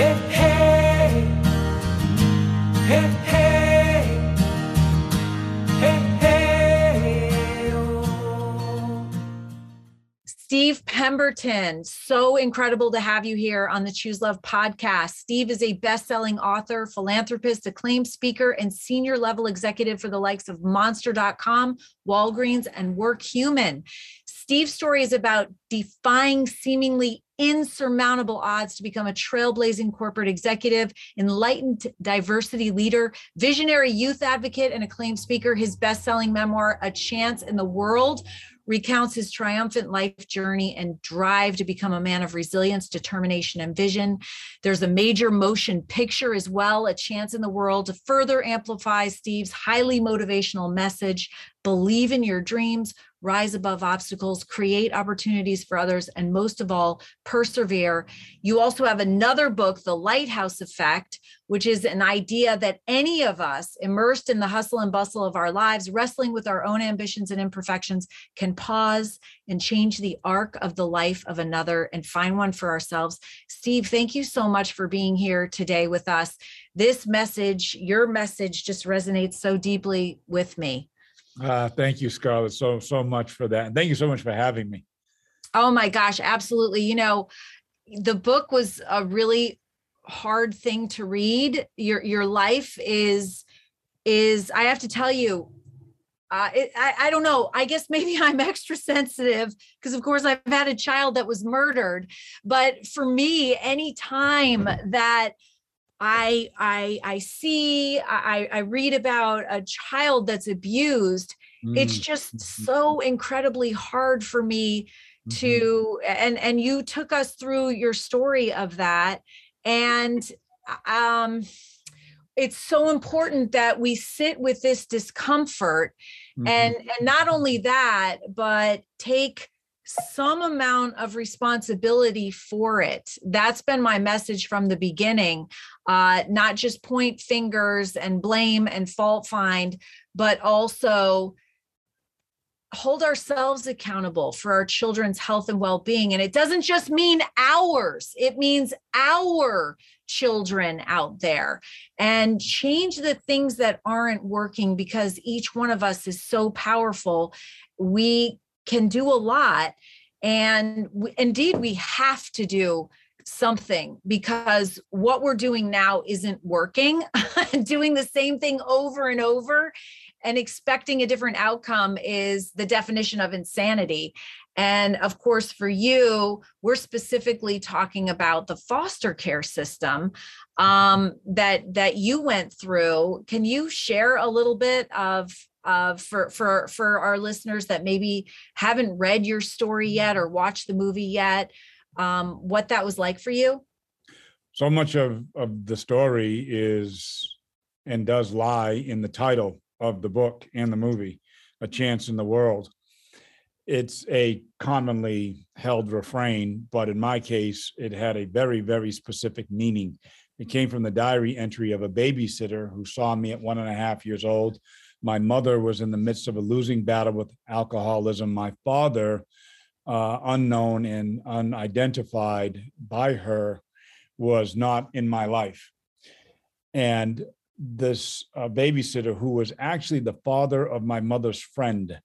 Hey, hey. Hey, hey. Oh. Steve Pemberton, so incredible to have you here on the Choose Love podcast. Steve is a best selling author, philanthropist, acclaimed speaker, and senior level executive for the likes of Monster.com, Walgreens, and WorkHuman. Steve's story is about defying seemingly insurmountable odds to become a trailblazing corporate executive, enlightened diversity leader, visionary youth advocate, and acclaimed speaker. His best selling memoir, A Chance in the World, recounts his triumphant life journey and drive to become a man of resilience, determination, and vision. There's a major motion picture as well, A Chance in the World, to further amplify Steve's highly motivational message believe in your dreams, rise above obstacles, create opportunities for others, and most of all, persevere. You also have another book, The Lighthouse Effect, which is an idea that any of us immersed in the hustle and bustle of our lives, wrestling with our own ambitions and imperfections, can pause and change the arc of the life of another and find one for ourselves. Steve, thank you so much for being here today with us. This message, your message, just resonates so deeply with me. Uh, thank you, Scarlett, so so much for that, and thank you so much for having me. Oh my gosh, absolutely. You know, the book was a really hard thing to read. Your your life is is I have to tell you, uh, it, I I don't know. I guess maybe I'm extra sensitive because, of course, I've had a child that was murdered. But for me, any time that I I I see I I read about a child that's abused. It's Mm, just mhm, so incredibly hard for me mhm. to and and you took us through your story of that and uh, um it's so important that we sit with this discomfort and Mhm. and not only that but take some amount of responsibility for it that's been my message from the beginning uh not just point fingers and blame and fault find but also hold ourselves accountable for our children's health and well-being. And it doesn't just mean ours it means our children out there. And change the things that aren't working because each one of us is so powerful. We can do a lot and we, indeed we have to do something because what we're doing now isn't working doing the same thing over and over and expecting a different outcome is the definition of insanity. And of course, for you, we're specifically talking about the foster care system um, that that you went through. Can you share a little bit of of for for for our listeners that maybe haven't read your story yet or watched the movie yet, um, what that was like for you? So much of of the story is and does lie in the title of the book and the movie, "A Chance in the World." It's a commonly held refrain, but in my case, it had a very very specific meaning. It came from the diary entry of a babysitter who saw me at one and a half years old. My mother was in the midst of a losing battle with alcoholism. My father, uh, unknown and unidentified by her, was not in my life. And this uh, babysitter, who was actually the father of my mother's friend,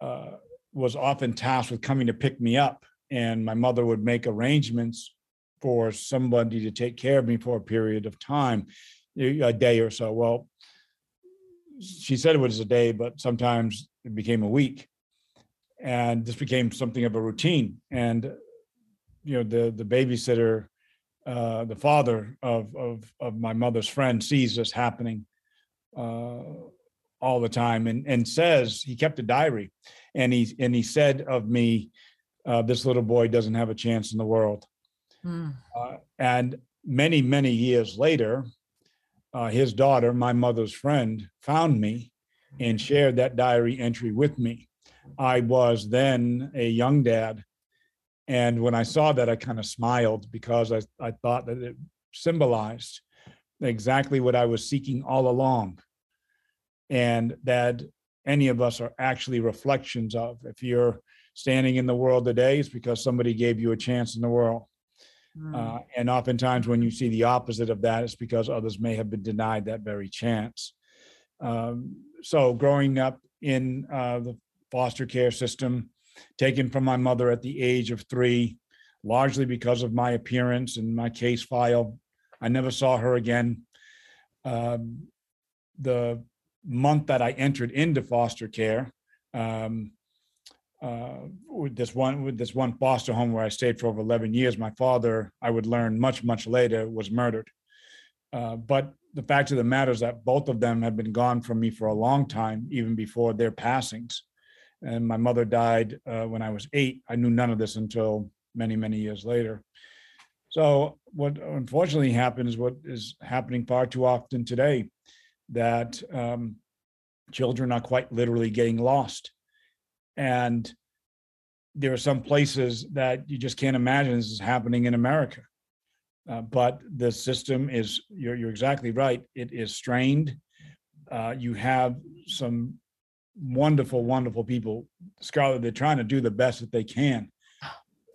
uh, was often tasked with coming to pick me up. And my mother would make arrangements for somebody to take care of me for a period of time, a a day or so. Well, she said it was a day, but sometimes it became a week. And this became something of a routine. And you know, the the babysitter, uh, the father of of of my mother's friend sees this happening uh, all the time and and says he kept a diary, and he and he said of me, uh, this little boy doesn't have a chance in the world. Mm, Uh, and many, many years later, uh, his daughter, my mother's friend, found me and shared that diary entry with me. I was then a young dad. And when I saw that, I kind of smiled because I, I thought that it symbolized exactly what I was seeking all along. And that any of us are actually reflections of. If you're standing in the world today, it's because somebody gave you a chance in the world Mm. Uh, and oftentimes, when you see the opposite of that, it's because others may have been denied that very chance. Um, so, growing up in uh, the foster care system, taken from my mother at the age of three, largely because of my appearance and my case file, I never saw her again. Um, the month that I entered into foster care, um, uh, with this one with this one foster home where I stayed for over 11 years, my father, I would learn much much later, was murdered. Uh, but the fact of the matter is that both of them have been gone from me for a long time, even before their passings. And my mother died uh, when I was eight. I knew none of this until many many years later. So what unfortunately happened is what is happening far too often today, that um, children are quite literally getting lost and there are some places that you just can't imagine this is happening in America. Uh, but the system is, you're, you're exactly right. It is strained. Uh, you have some wonderful, wonderful people. Scarlett, they're trying to do the best that they can.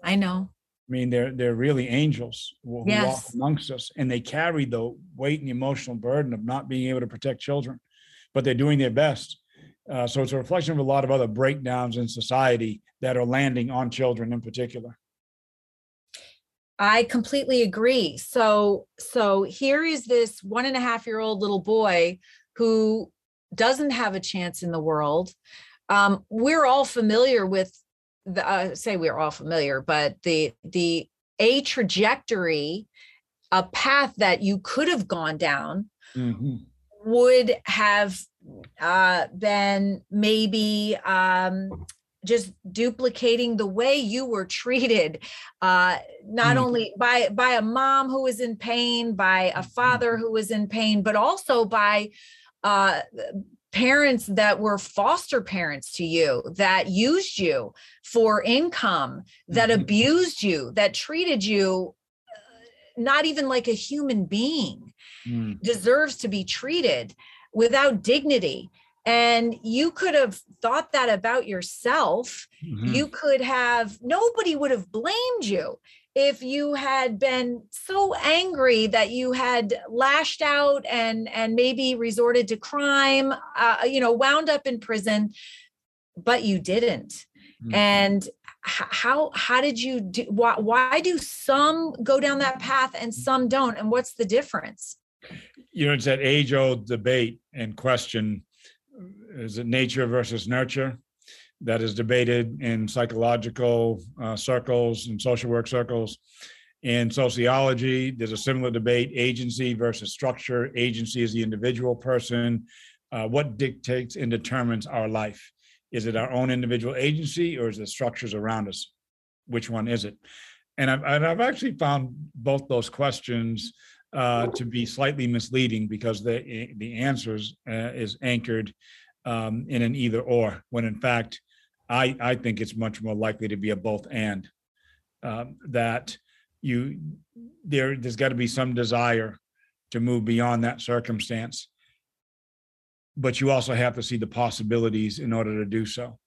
I know. I mean, they're they're really angels who who walk Yes. amongst us, and they carry the weight and emotional burden of not being able to protect children, but they're doing their best. Uh, so it's a reflection of a lot of other breakdowns in society that are landing on children in particular. I completely agree. So, so here is this one and a half year old little boy who doesn't have a chance in the world. Um, we're all familiar with the, uh, say we're all familiar, but the, the, a trajectory, a path that you could have gone down Mhm. would have uh, been maybe um, just duplicating the way you were treated, uh, not Mm. only by by a mom who was in pain, by a father who was in pain, but also by uh, parents that were foster parents to you that used you for income, that Mhm. abused you, that treated you uh, not even like a human being Mm. deserves to be treated without dignity. And you could have thought that about yourself. Mhm. You could have, nobody would have blamed you if you had been so angry that you had lashed out and and maybe resorted to crime uh, you know wound up in prison but you didn't. Mhm. and how how did you do why, why do some go down that path and some don't? And what's the difference? You know, it's that age old debate and question is it nature versus nurture that is debated in psychological uh, circles and social work circles. In sociology, there's a similar debate agency versus structure. Agency is the individual person. Uh, what dictates and determines our life? Is it our own individual agency or is it structures around us? Which one is it? And I've, and I've actually found both those questions uh, to be slightly misleading because the the answers uh, is anchored um, in an either or when in fact I I think it's much more likely to be a both and um, that you there there's got to be some desire to move beyond that circumstance but you also have to see the possibilities in order to do so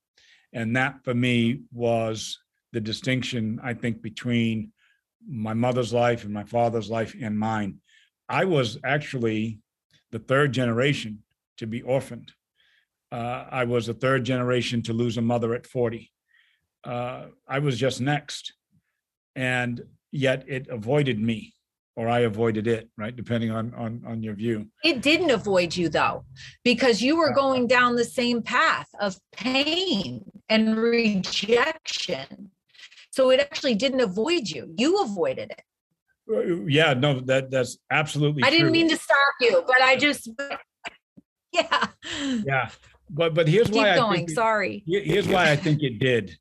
and that for me was the distinction I think between my mother's life and my father's life and mine. I was actually the third generation to be orphaned. Uh, I was the third generation to lose a mother at 40. Uh, I was just next. And yet it avoided me, or I avoided it, right? Depending on on, on your view. It didn't avoid you though, because you were going down the same path of pain and rejection. So it actually didn't avoid you. You avoided it. Uh, Yeah, no, that that's absolutely I didn't mean to stop you, but I just, yeah. Yeah, but but here's Keep why I think it- Sorry. Here's why I think it did.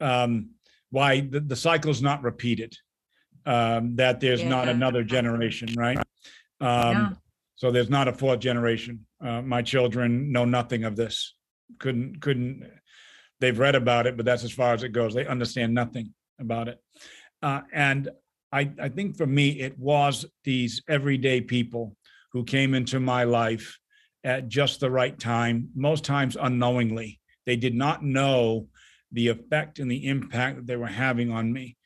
Um, why the, the cycle's not repeated. Um, that there's not another generation, right? Yeah. Um, so there's not a fourth generation. Uh, my children know nothing of this. Couldn't, couldn't, they've read about it, but that's as far as it goes. They understand nothing about it. Uh, and I, I think for me, it was these everyday people who came into my life at just the right time, most times unknowingly. They did not know the effect and the impact that they were having on me.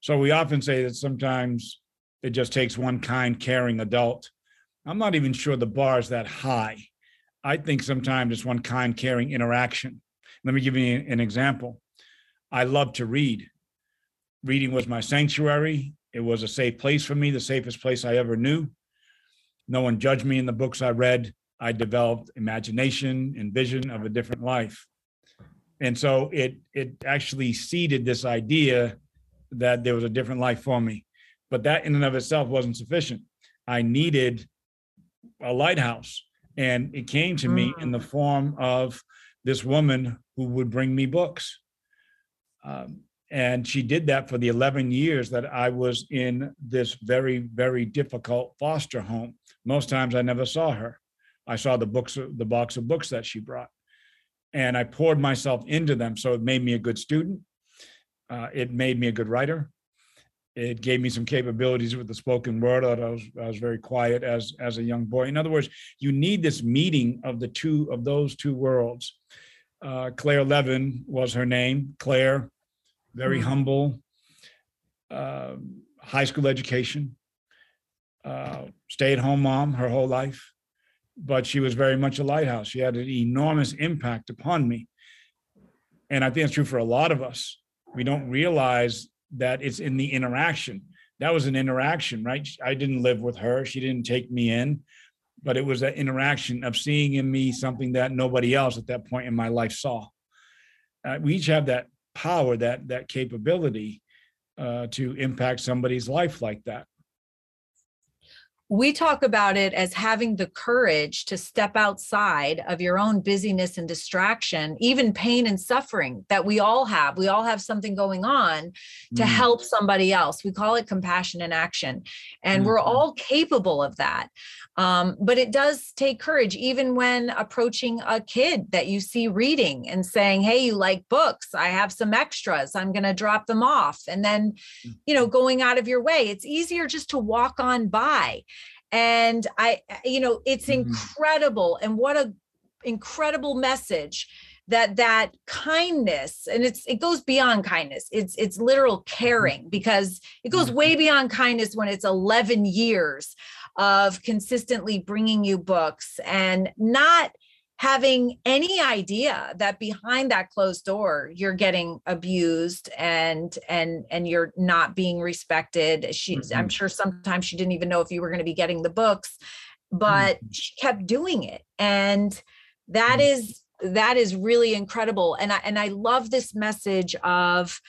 So we often say that sometimes it just takes one kind, caring adult. I'm not even sure the bar is that high. I think sometimes it's one kind, caring interaction. Let me give you an example. I love to read. Reading was my sanctuary. It was a safe place for me, the safest place I ever knew. No one judged me in the books I read. I developed imagination and vision of a different life. And so it it actually seeded this idea that there was a different life for me. But that in and of itself wasn't sufficient. I needed a lighthouse. And it came to me in the form of this woman who would bring me books. Um, and she did that for the 11 years that I was in this very, very difficult foster home. Most times I never saw her. I saw the books, the box of books that she brought. And I poured myself into them. So it made me a good student. Uh, it made me a good writer. It gave me some capabilities with the spoken word. I was, I was very quiet as, as a young boy. In other words, you need this meeting of the two of those two worlds. Uh, Claire Levin was her name. Claire, very Mhm. humble, uh, high school education, uh, stay-at-home mom her whole life, but she was very much a lighthouse. She had an enormous impact upon me, and I think it's true for a lot of us. We don't realize that it's in the interaction. That was an interaction, right? I didn't live with her. She didn't take me in, but it was that interaction of seeing in me something that nobody else at that point in my life saw. Uh, we each have that power, that that capability uh, to impact somebody's life like that. We talk about it as having the courage to step outside of your own busyness and distraction, even pain and suffering that we all have. We all have something going on to Mm. help somebody else. We call it compassion in action, and we're Mhm. all capable of that. Um, but it does take courage, even when approaching a kid that you see reading and saying, Hey, you like books? I have some extras. I'm going to drop them off. And then, you know, going out of your way. It's easier just to walk on by. And I, you know, it's Mhm. incredible. And what a incredible message that that kindness and it's it goes beyond kindness it's it's literal caring because it goes Mhm. way beyond kindness when it's 11 years of consistently bringing you books and not having any idea that behind that closed door you're getting abused and and and you're not being respected she's i'm Mhm. sure sometimes she didn't even know if you were going to be getting the books but she kept doing it and that Mm. is that is really incredible and i and i love this message of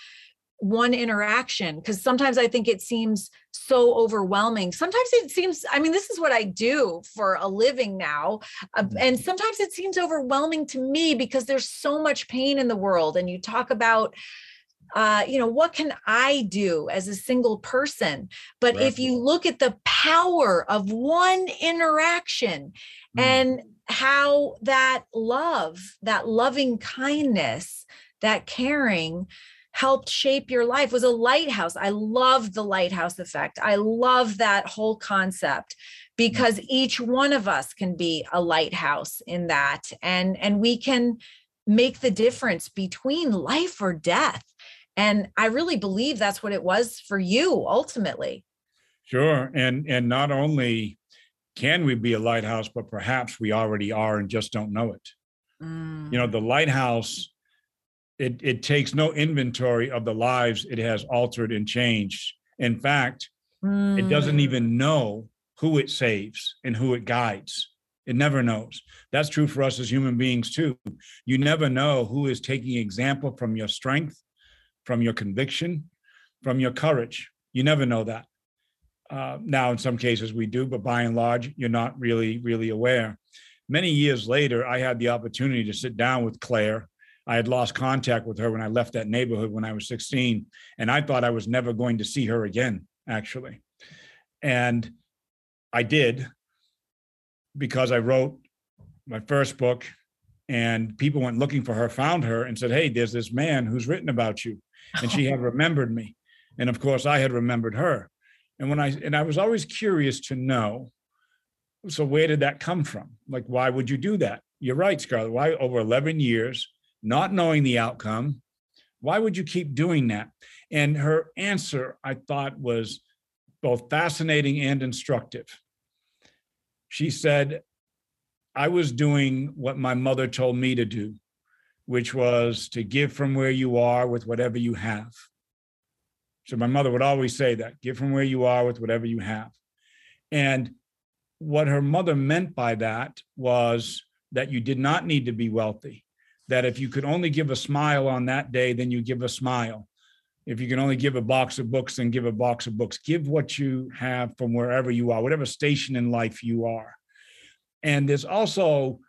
one interaction because sometimes i think it seems so overwhelming sometimes it seems i mean this is what i do for a living now uh, and sometimes it seems overwhelming to me because there's so much pain in the world and you talk about uh, you know, what can I do as a single person? But Right. if you look at the power of one interaction Mm. and how that love, that loving kindness, that caring helped shape your life was a lighthouse. I love the lighthouse effect. I love that whole concept because mm-hmm. each one of us can be a lighthouse in that and and we can make the difference between life or death. And I really believe that's what it was for you ultimately. Sure, and and not only can we be a lighthouse, but perhaps we already are and just don't know it. You know, mm. the lighthouse, it it takes no inventory of the lives it has altered and changed. In fact, it doesn't Mm. even know who it saves and who it guides. It never knows. That's true for us as human beings too. You never know who is taking example from your strength, from your conviction, from your courage. You never know that. Uh, now, in some cases, we do, but by and large, you're not really, really aware. Many years later, I had the opportunity to sit down with Claire. I had lost contact with her when I left that neighborhood when I was 16, and I thought I was never going to see her again, actually. And I did because I wrote my first book, and people went looking for her, found her, and said, Hey, there's this man who's written about you. And she had remembered me. And of course, I had remembered her. And when I and I was always curious to know, so where did that come from? Like, why would you do that? You're right, Scarlett. Why over 11 years, not knowing the outcome, why would you keep doing that? And her answer, I thought, was both fascinating and instructive. She said, I was doing what my mother told me to do, which was to give from where you are with whatever you have. So my mother would always say that give from where you are with whatever you have. And what her mother meant by that was that you did not need to be wealthy, that if you could only give a smile on that day, then you give a smile. If you can only give a box of books, then give a box of books. Give what you have from wherever you are, whatever station in life you are. And there's also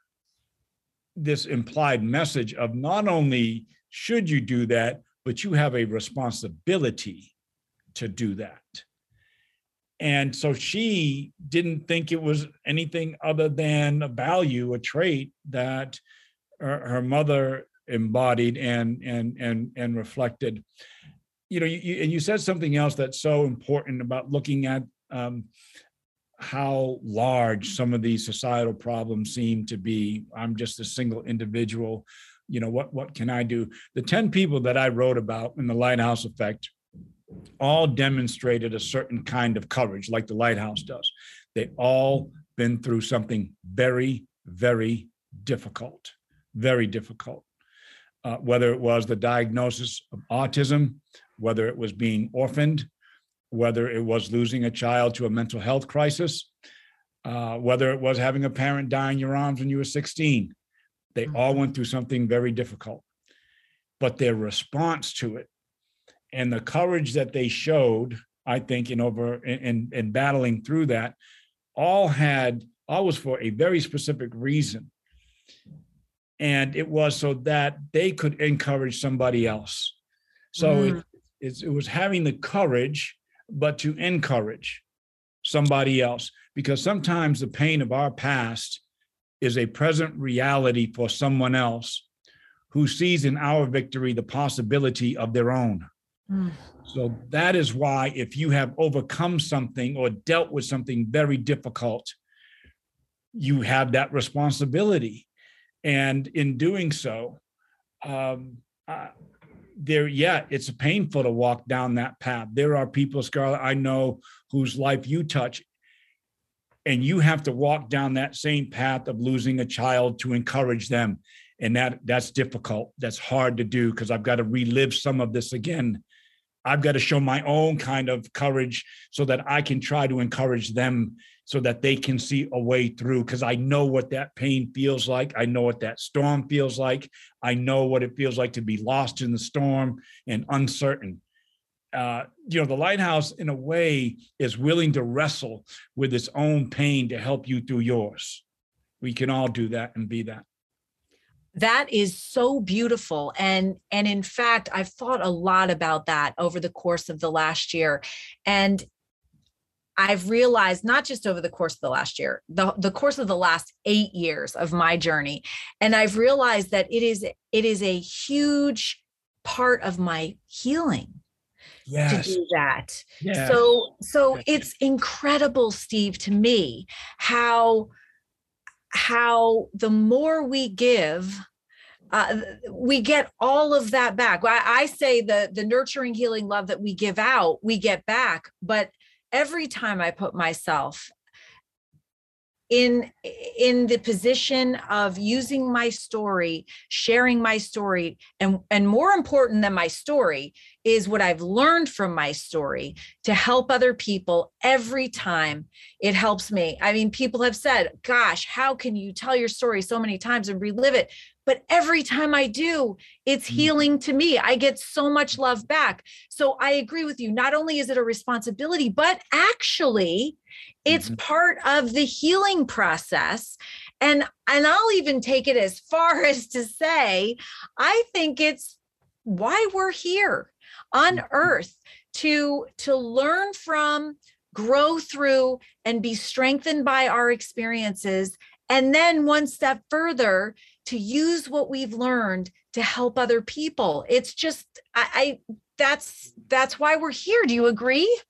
this implied message of not only should you do that, but you have a responsibility to do that. And so she didn't think it was anything other than a value, a trait that her, her mother embodied and and and and reflected. You know, you, and you said something else that's so important about looking at um, how large some of these societal problems seem to be. I'm just a single individual. You know, what what can I do? The 10 people that I wrote about in the lighthouse effect all demonstrated a certain kind of courage, like the lighthouse does. They all been through something very, very difficult, very difficult. Uh, whether it was the diagnosis of autism, whether it was being orphaned, whether it was losing a child to a mental health crisis, uh, whether it was having a parent die in your arms when you were 16. They all went through something very difficult. But their response to it and the courage that they showed, I think, in over in, in battling through that, all had all was for a very specific reason. And it was so that they could encourage somebody else. So mm. it, it was having the courage, but to encourage somebody else. Because sometimes the pain of our past is a present reality for someone else who sees in our victory the possibility of their own. Mm. So that is why, if you have overcome something or dealt with something very difficult, you have that responsibility. And in doing so, um, uh, there, yeah, it's painful to walk down that path. There are people, Scarlett, I know whose life you touch, and you have to walk down that same path of losing a child to encourage them. And that that's difficult. That's hard to do because I've got to relive some of this again I've got to show my own kind of courage so that I can try to encourage them so that they can see a way through because I know what that pain feels like. I know what that storm feels like. I know what it feels like to be lost in the storm and uncertain. Uh, you know, the lighthouse, in a way, is willing to wrestle with its own pain to help you through yours. We can all do that and be that that is so beautiful and and in fact i've thought a lot about that over the course of the last year and i've realized not just over the course of the last year the, the course of the last eight years of my journey and i've realized that it is it is a huge part of my healing yes. to do that yes. so so it's incredible steve to me how how the more we give uh, we get all of that back I, I say the the nurturing healing love that we give out we get back but every time i put myself in in the position of using my story sharing my story and and more important than my story is what i've learned from my story to help other people every time it helps me. I mean people have said gosh how can you tell your story so many times and relive it but every time I do, it's mm. healing to me. I get so much love back. So I agree with you. Not only is it a responsibility, but actually, it's mm-hmm. part of the healing process and and I'll even take it as far as to say I think it's why we're here on mm-hmm. earth to to learn from grow through and be strengthened by our experiences and then one step further to use what we've learned to help other people. It's just I, I that's that's why we're here. Do you agree?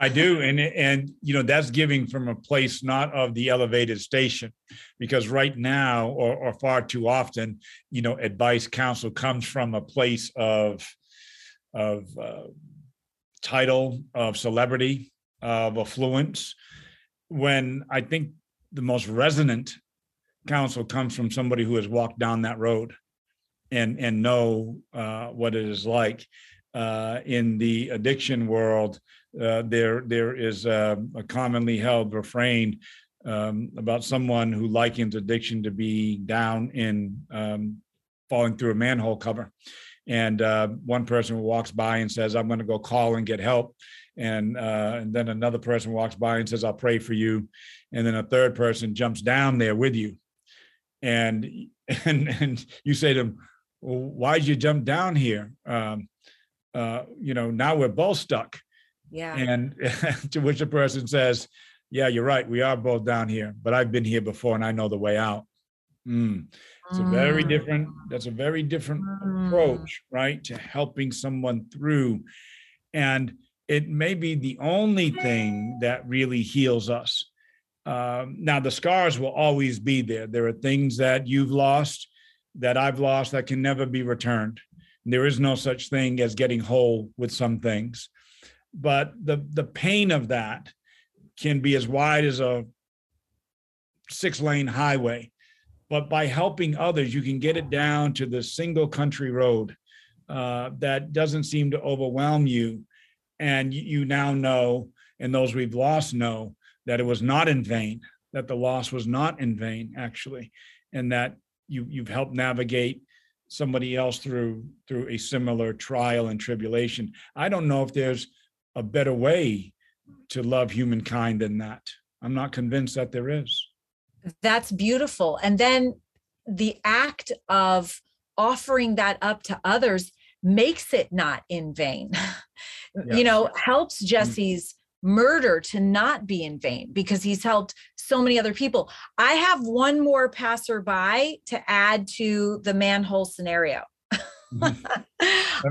I do, and and you know that's giving from a place not of the elevated station, because right now, or, or far too often, you know, advice counsel comes from a place of of uh, title of celebrity, of affluence, when I think the most resonant counsel comes from somebody who has walked down that road and and know uh, what it is like uh, in the addiction world. Uh, there there is a, a commonly held refrain um, about someone who likens addiction to be down in um, falling through a manhole cover. And uh, one person walks by and says, "I'm going to go call and get help." And, uh, and then another person walks by and says, "I'll pray for you." And then a third person jumps down there with you, and and and you say to them, well, "Why'd you jump down here?" Um, uh, you know, now we're both stuck. Yeah. And to which the person says, "Yeah, you're right. We are both down here, but I've been here before and I know the way out." Mm. It's a very Mm. different. That's a very different Mm. approach, right, to helping someone through, and it may be the only thing that really heals us. Um, now, the scars will always be there. There are things that you've lost, that I've lost, that can never be returned. There is no such thing as getting whole with some things, but the the pain of that can be as wide as a six lane highway. But by helping others, you can get it down to the single country road uh, that doesn't seem to overwhelm you. And you, you now know, and those we've lost know, that it was not in vain, that the loss was not in vain, actually, and that you, you've helped navigate somebody else through through a similar trial and tribulation. I don't know if there's a better way to love humankind than that. I'm not convinced that there is. That's beautiful. And then the act of offering that up to others makes it not in vain. You know, helps mm. Jesse's murder to not be in vain because he's helped so many other people. I have one more passerby to add to the manhole scenario. Mhm.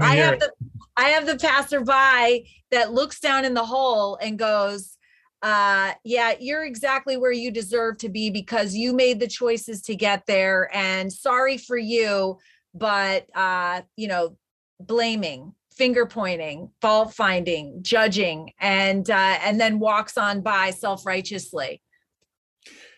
I have it. the I have the passerby that looks down in the hole and goes, uh yeah you're exactly where you deserve to be because you made the choices to get there and sorry for you but uh you know blaming finger pointing fault finding judging and uh and then walks on by self-righteously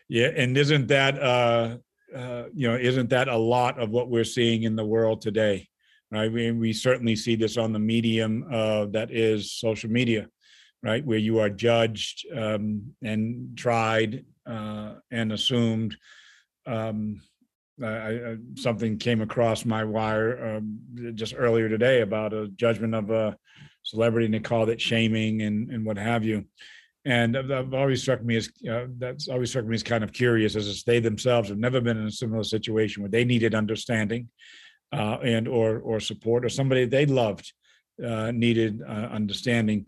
Yeah, and isn't that uh, uh, you know isn't that a lot of what we're seeing in the world today? Right, we we certainly see this on the medium uh, that is social media, right, where you are judged um, and tried uh, and assumed. Um, I, I, something came across my wire um, just earlier today about a judgment of a celebrity, and they called it shaming and and what have you. And that- always struck me as uh, that's always struck me as kind of curious, as they themselves have never been in a similar situation where they needed understanding uh, and or or support, or somebody they loved uh, needed uh, understanding.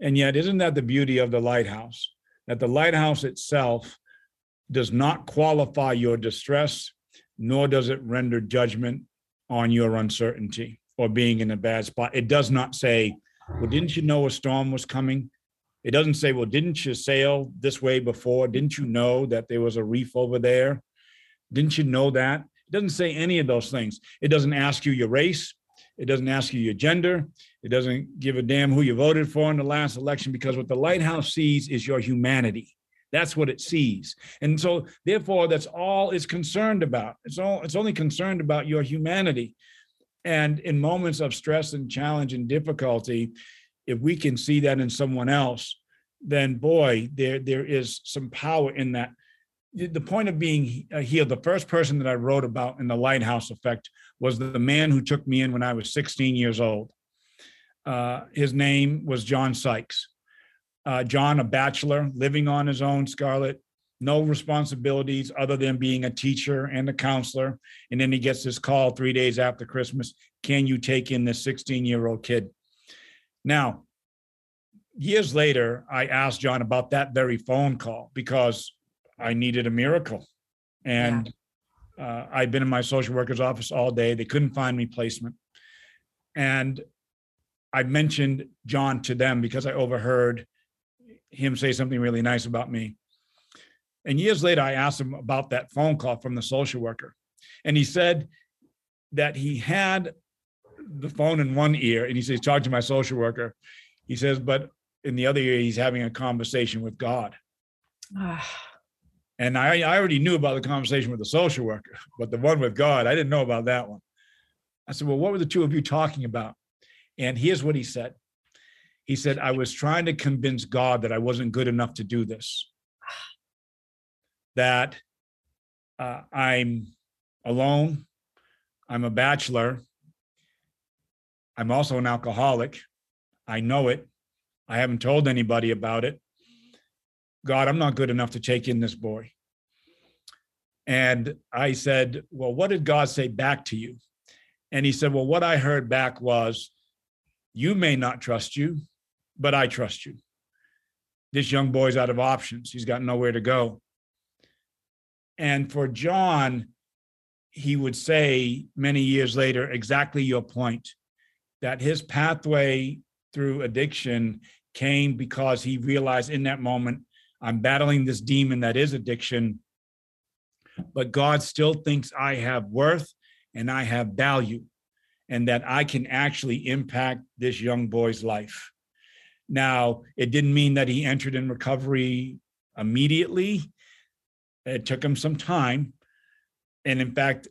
And yet, isn't that the beauty of the lighthouse? That the lighthouse itself does not qualify your distress, nor does it render judgment on your uncertainty or being in a bad spot. It does not say, "Well, didn't you know a storm was coming?" It doesn't say, well, didn't you sail this way before? Didn't you know that there was a reef over there? Didn't you know that? It doesn't say any of those things. It doesn't ask you your race. It doesn't ask you your gender. It doesn't give a damn who you voted for in the last election because what the lighthouse sees is your humanity. That's what it sees. And so therefore that's all it's concerned about. It's all it's only concerned about your humanity. And in moments of stress and challenge and difficulty, if we can see that in someone else, then boy, there there is some power in that. The point of being uh, healed, the first person that I wrote about in the lighthouse effect was the man who took me in when I was 16 years old. Uh, his name was John Sykes. Uh, John, a bachelor, living on his own, Scarlett, no responsibilities other than being a teacher and a counselor. And then he gets this call three days after Christmas Can you take in this 16 year old kid? Now, years later, I asked John about that very phone call because I needed a miracle. And uh, I'd been in my social worker's office all day. They couldn't find me placement. And I mentioned John to them because I overheard him say something really nice about me. And years later, I asked him about that phone call from the social worker. And he said that he had the phone in one ear and he says, talk to my social worker. He says, but in the other ear, he's having a conversation with God. Ah, And I, I already knew about the conversation with the social worker, but the one with God, I didn't know about that one. I said, Well, what were the two of you talking about? And here's what he said He said, I was trying to convince God that I wasn't good enough to do this, that uh, I'm alone, I'm a bachelor, I'm also an alcoholic. I know it. I haven't told anybody about it. God, I'm not good enough to take in this boy. And I said, Well, what did God say back to you? And he said, Well, what I heard back was, You may not trust you, but I trust you. This young boy's out of options. He's got nowhere to go. And for John, he would say many years later, exactly your point that his pathway through addiction came because he realized in that moment, I'm battling this demon that is addiction, but God still thinks I have worth and I have value and that I can actually impact this young boy's life. Now, it didn't mean that he entered in recovery immediately. It took him some time. And in fact,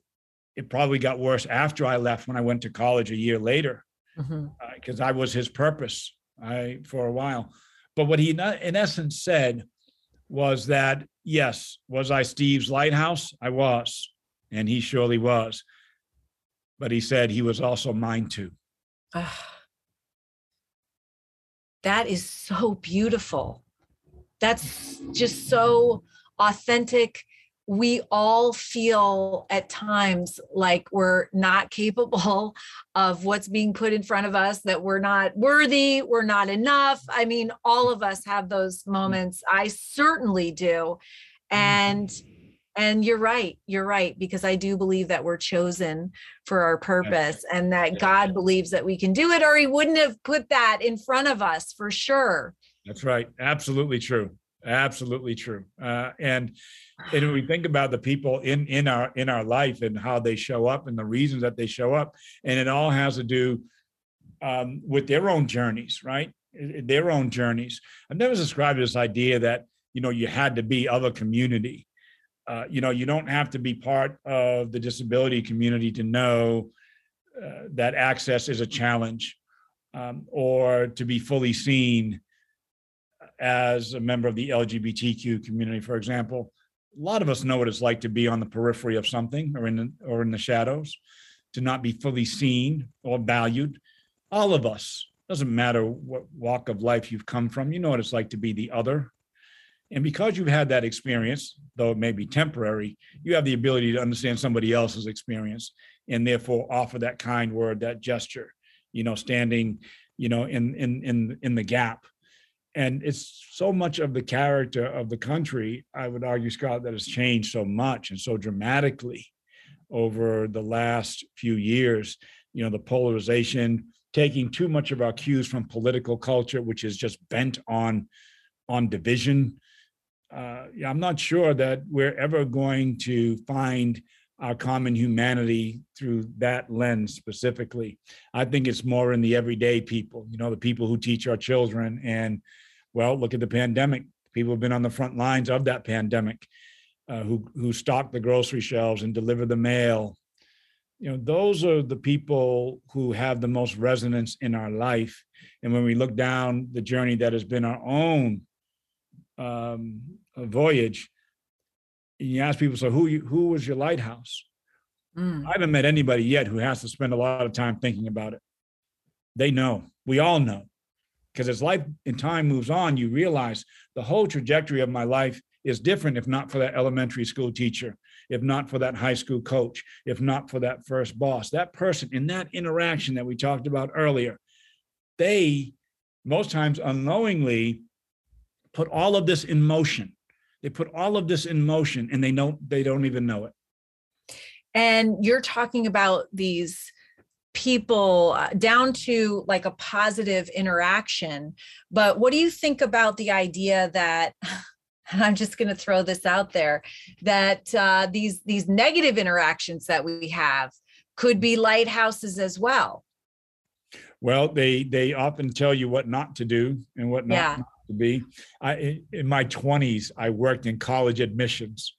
it probably got worse after I left when I went to college a year later mm-hmm. uh, because I was his purpose I, for a while. But what he in in essence said was that, yes, was I Steve's lighthouse? I was, and he surely was. But he said he was also mine too. Ah. That is so beautiful. That's just so authentic. We all feel at times like we're not capable of what's being put in front of us, that we're not worthy, we're not enough. I mean, all of us have those moments. I certainly do. Mm-hmm. And and you're right. You're right because I do believe that we're chosen for our purpose and that Yeah. God believes that we can do it or he wouldn't have put that in front of us for sure. That's right. Absolutely true. Absolutely true. Uh, and and when we think about the people in in our in our life and how they show up and the reasons that they show up, and it all has to do um, with their own journeys, right? Their own journeys. I've never subscribed to this idea that you know you had to be of a community. Uh, you know, you don't have to be part of the disability community to know uh, that access is a challenge um, or to be fully seen as a member of the LGBTQ community, for example, a lot of us know what it's like to be on the periphery of something or in the, or in the shadows, to not be fully seen or valued. All of us, doesn't matter what walk of life you've come from, you know what it's like to be the other. And because you've had that experience, though it may be temporary, you have the ability to understand somebody else's experience and therefore offer that kind word, that gesture, you know, standing, you know, in in in in the gap. And it's so much of the character of the country i would argue Scarlett that has changed so much and so dramatically over the last few years. You know the polarization taking too much of our cues from political culture which is just bent on on division uh, i'm not sure that we're ever going to find our common humanity through that lens specifically i think it's more in the everyday people you know the people who teach our children and well, look at the pandemic. People have been on the front lines of that pandemic, uh, who who stock the grocery shelves and deliver the mail. You know, those are the people who have the most resonance in our life. And when we look down the journey that has been our own um, voyage, and you ask people, so who you, who was your lighthouse? Mm, I haven't met anybody yet who has to spend a lot of time thinking about it. They know. We all know. Because as life and time moves on, you realize the whole trajectory of my life is different if not for that elementary school teacher, if not for that high school coach, if not for that first boss. That person in that interaction that we talked about earlier, they most times unknowingly put all of this in motion. They put all of this in motion and they don't they don't even know it. And you're talking about these people uh, down to like a positive interaction. But what do you think about the idea that and I'm just going to throw this out there that uh, these these negative interactions that we have could be lighthouses as well. Well, they they often tell you what not to do and what not, Yeah. not to be. I in- my 20s, I worked in college admissions.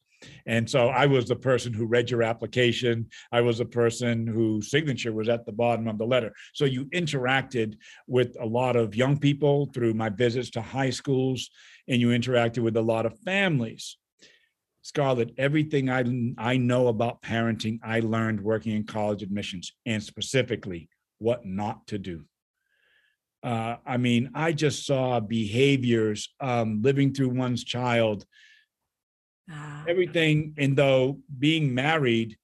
And so I was the person who read your application. I was the person whose signature was at the bottom of the letter. So you interacted with a lot of young people through my visits to high schools, and you interacted with a lot of families. Scarlett, everything I I know about parenting, I learned working in college admissions, and specifically what not to do. Uh, I mean, I just saw behaviors um, living through one's child, Ah, everything. And though being married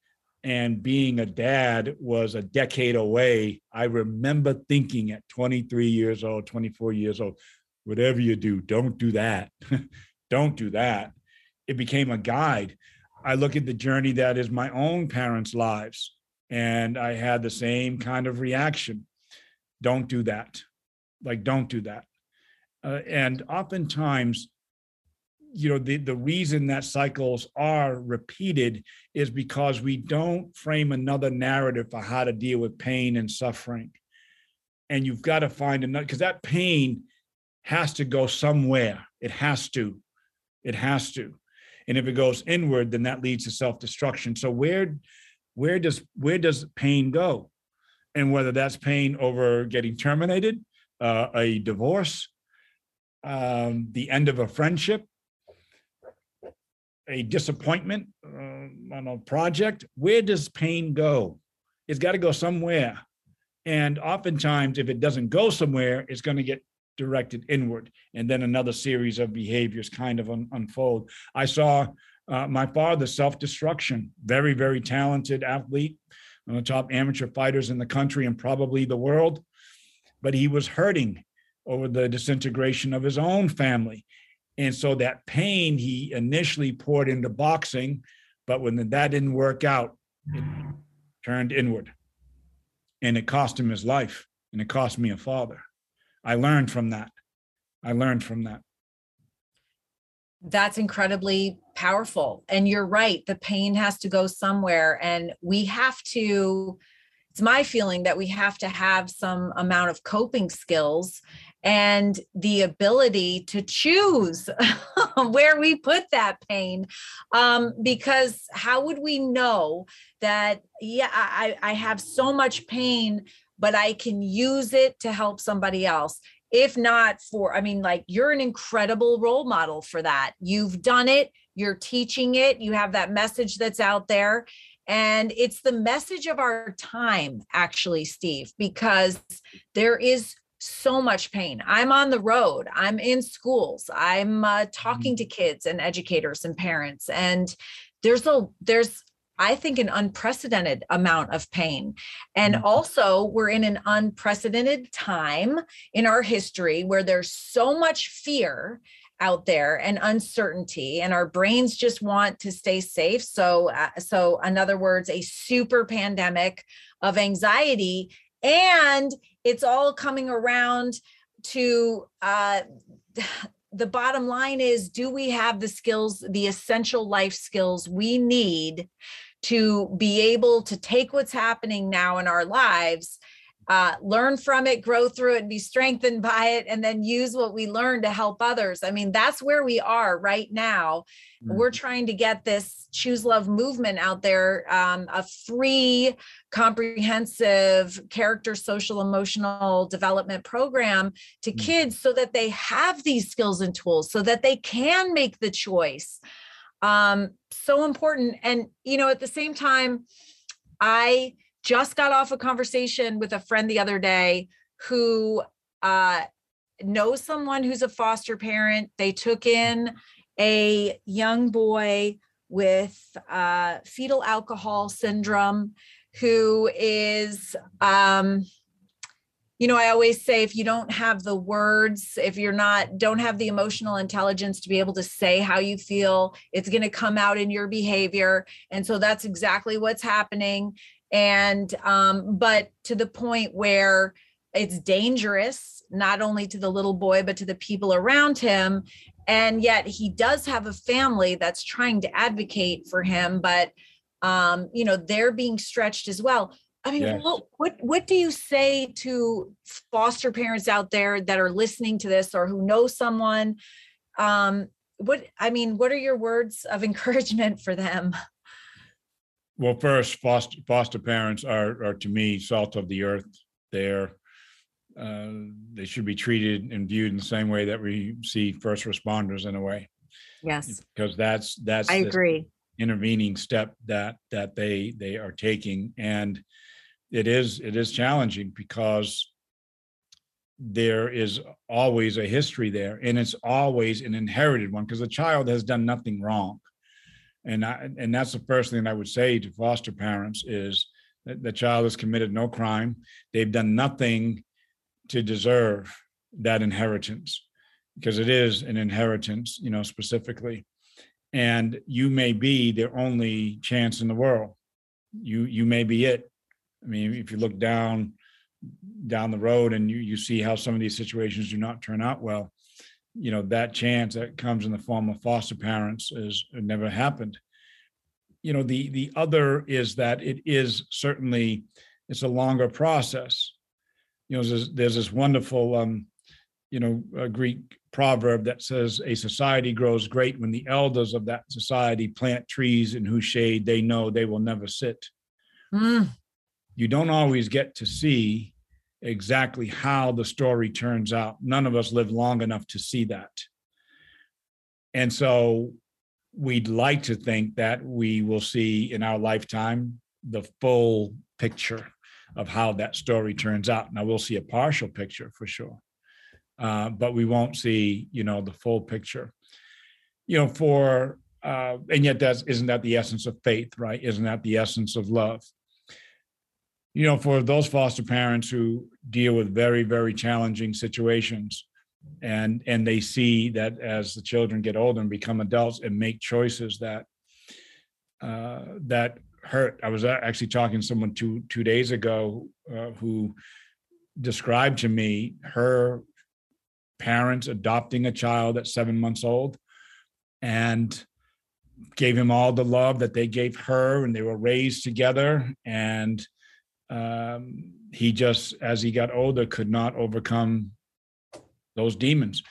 and being a dad was a decade away, I remember thinking at 23 years old, 24 years old, whatever you do, don't do that. don't do that. It became a guide. I look at the journey that is my own parents' lives, and I had the same kind of reaction. Don't do that. Like, don't do that. Uh, and oftentimes, you know, the, the reason that cycles are repeated is because we don't frame another narrative for how to deal with pain and suffering. And you've got to find another, because that pain has to go somewhere. It has to. It has to. And if it goes inward, then that leads to self-destruction. So where where does where does pain go? And whether that's pain over getting terminated, uh, a divorce, um, the end of a friendship, a disappointment uh, on a project, where does pain go? It's got to go somewhere. And oftentimes, if it doesn't go somewhere, it's going to get directed inward. And then another series of behaviors kind of un- unfold. I saw uh, my father self destruction, very, very talented athlete, one of the top amateur fighters in the country and probably the world. But he was hurting over the disintegration of his own family. And so that pain he initially poured into boxing, but when that didn't work out, it turned inward. And it cost him his life, and it cost me a father. I learned from that. I learned from that. that's incredibly powerful. And you're right, the pain has to go somewhere. And we have to, it's my feeling that we have to have some amount of coping skills and the ability to choose where we put that pain. Um, because how would we know that, yeah, I, I have so much pain, but I can use it to help somebody else? if not for i mean like you're an incredible role model for that you've done it you're teaching it you have that message that's out there and it's the message of our time actually steve because there is so much pain i'm on the road i'm in schools i'm uh, talking to kids and educators and parents and there's a there's I think an unprecedented amount of pain. And Mhm. also, we're in an unprecedented time in our history where there's so much fear out there and uncertainty and our brains just want to stay safe. So uh, so in other words a super pandemic of anxiety and it's all coming around to uh the bottom line is do we have the skills the essential life skills we need to be able to take what's happening now in our lives uh, learn from it grow through it and be strengthened by it and then use what we learn to help others. I mean that's where we are right now. We're trying to get this choose love movement out there um, a free comprehensive character social emotional development program to Mm. kids so that they have these skills and tools so that they can make the choice. Um, so important. And you know at the same time i just got off a conversation with a friend the other day who uh, knows someone who's a foster parent. They took in a young boy with uh, fetal alcohol syndrome who is um, you know i always say if you don't have the words if you're not don't have the emotional intelligence to be able to say how you feel it's going to come out in your behavior. And so that's exactly what's happening and um, but to the point where it's dangerous not only to the little boy but to the people around him and yet he does have a family that's trying to advocate for him but um, you know they're being stretched as well I mean, Yes. what, what what do you say to foster parents out there that are listening to this or who know someone? Um, what I mean, what are your words of encouragement for them? Well, first, foster foster parents are are to me salt of the earth. They're uh, they should be treated and viewed in the same way that we see first responders in a way, Yes, because that's that's I agree. intervening step that that they they are taking, and it is it is challenging because there is always a history there, and it's always an inherited one because the child has done nothing wrong. And I, and that's the first thing I would say to foster parents is that the child has committed no crime. They've done nothing to deserve that inheritance because it is an inheritance, you know, specifically. And you may be their only chance in the world. You you may be it. I mean, if you look down down the road and you you see how some of these situations do not turn out well, you know that chance that comes in the form of foster parents is it never happened. You know the the other is that it is certainly it's a longer process. You know there's, there's this wonderful um you know a greek proverb that says a society grows great when the elders of that society plant trees in whose shade they know they will never sit. Mm, you don't always get to see exactly how the story turns out. None of us live long enough to see that. And so we'd like to think that we will see in our lifetime the full picture of how that story turns out. Now we'll see a partial picture for sure. Uh, but we won't see, you know, the full picture. You know, for uh, and yet that's isn't that the essence of faith, right? Isn't that the essence of love? You know, for those foster parents who deal with very, very challenging situations and and they see that as the children get older and become adults and make choices that uh, that hurt. I was actually talking to someone two two days ago uh, who described to me her parents adopting a child at seven months old and gave him all the love that they gave her and they were raised together and um, he just as he got older could not overcome those demons.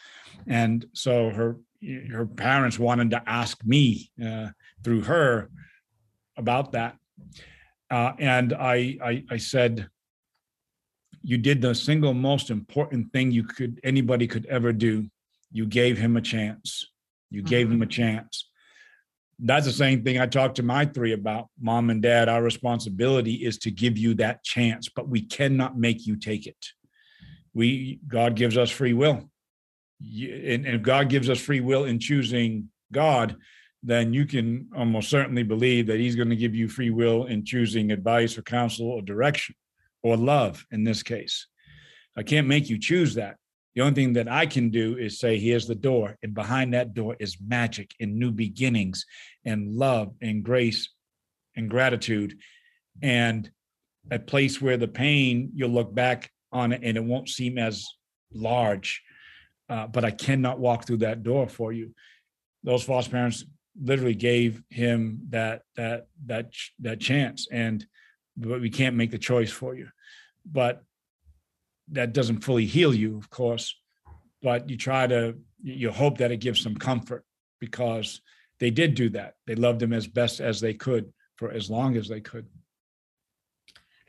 And so her her parents wanted to ask me uh, through her about that. Uh, and I, I i said you did the single most important thing you could anybody could ever do. You gave him a chance. You gave him a chance that's the same thing I talked to my three about. Mom and dad, our responsibility is to give you that chance, but we cannot make you take it. We God gives us free will. And and if God gives us free will in choosing God, then you can almost certainly believe that He's going to give you free will in choosing advice or counsel or direction or love in this case. I can't make you choose that. The only thing that I can do is say, here's the door. And behind that door is magic and new beginnings and love and grace and gratitude and a place where the pain, you'll look back on it and it won't seem as large. Uh, but I cannot walk through that door for you. Those foster parents literally gave him that that that that chance and but we can't make the choice for you but that doesn't fully heal you, of course, but you try to, you hope that it gives some comfort because they did do that. They loved him as best as they could for as long as they could.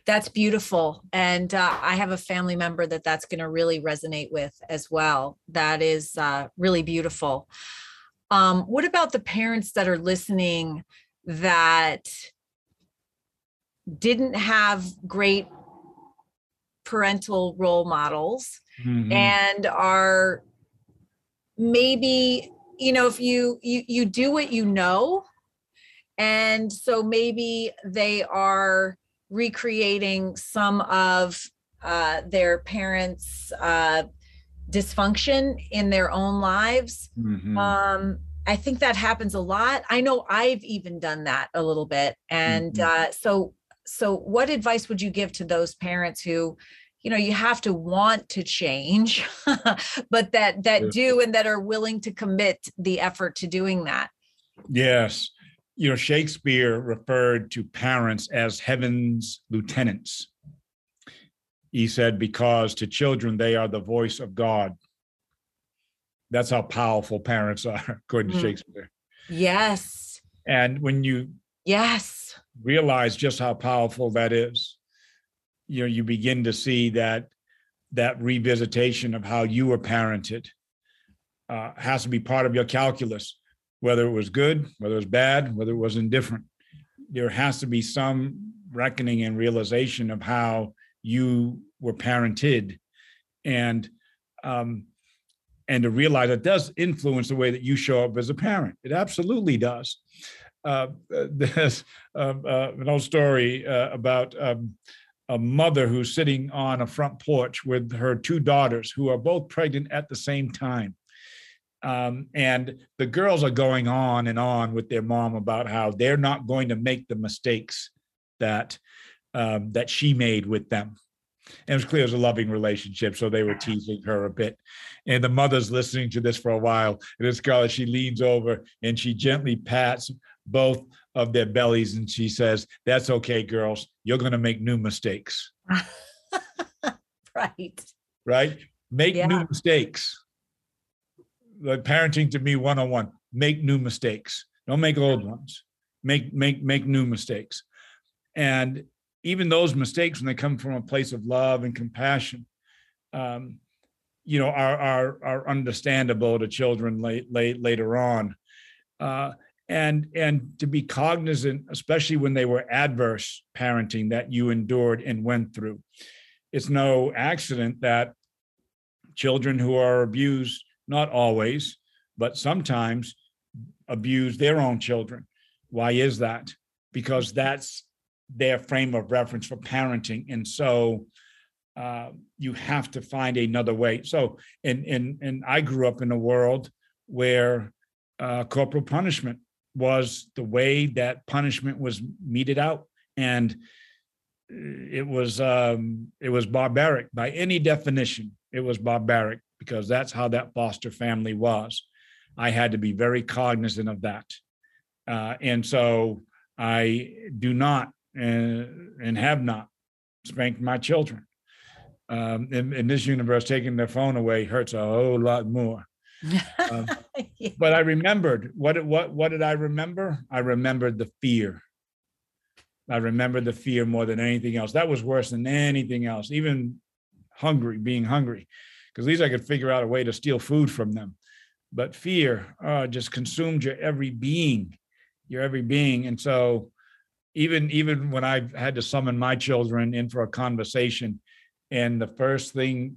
that's beautiful, and uh, I have a family member that that's going to really resonate with as well. That is uh, really beautiful. Um, what about the parents that are listening that didn't have great parental role models Mhm. and are maybe you know if you you you do what you know and so maybe they are recreating some of uh, their parents uh, dysfunction in their own lives Mhm. um i think that happens a lot i know i've even done that a little bit and Mhm. uh so so what advice would you give to those parents who you know you have to want to change but that that do and that are willing to commit the effort to doing that Yes. you know, Shakespeare referred to parents as heaven's lieutenants. He said, because to children, they are the voice of God. That's how powerful parents are, according to Mm. Shakespeare. Yes. And when you Yes. realize just how powerful that is, you know, you begin to see that that revisitation of how you were parented uh, has to be part of your calculus, whether it was good, whether it was bad, whether it was indifferent. There has to be some reckoning and realization of how you were parented, and um, and to realize it does influence the way that you show up as a parent. It absolutely does. Uh, there's uh, uh, an old story uh, about um, a mother who's sitting on a front porch with her two daughters who are both pregnant at the same time. Um, and the girls are going on and on with their mom about how they're not going to make the mistakes that um, that she made with them. And it was clear it was a loving relationship, so they were teasing her a bit. And the mother's listening to this for a while. And this girl, she leans over and she gently pats both of their bellies and she says, That's okay, girls. You're going to make new mistakes, Right. right? Make Yeah. new mistakes. Like parenting to me 101 make new mistakes. Don't make old ones. Make, make, make new mistakes. And even those mistakes, when they come from a place of love and compassion, um, you know, are, are, are understandable to children late, late, later on. Uh, and and to be cognizant especially when they were adverse parenting that you endured and went through. It's no accident that children who are abused not always but sometimes abuse their own children. Why is that? Because that's their frame of reference for parenting. And so uh, you have to find another way. So and and and i grew up in a world where uh, corporal punishment was the way that punishment was meted out. And it was um it was barbaric by any definition. It was barbaric because that's how that foster family was. I had to be very cognizant of that. Uh, and so i do not uh, and have not spanked my children. Um, in, in this universe taking their phone away hurts a whole lot more Um, but I remembered what what what did I remember? I remembered the fear. I remembered the fear more than anything else. That was worse than anything else, even hungry, being hungry, because at least I could figure out a way to steal food from them. But fear uh, just consumed your every being, your every being, and so even even when I had to summon my children in for a conversation, and the first thing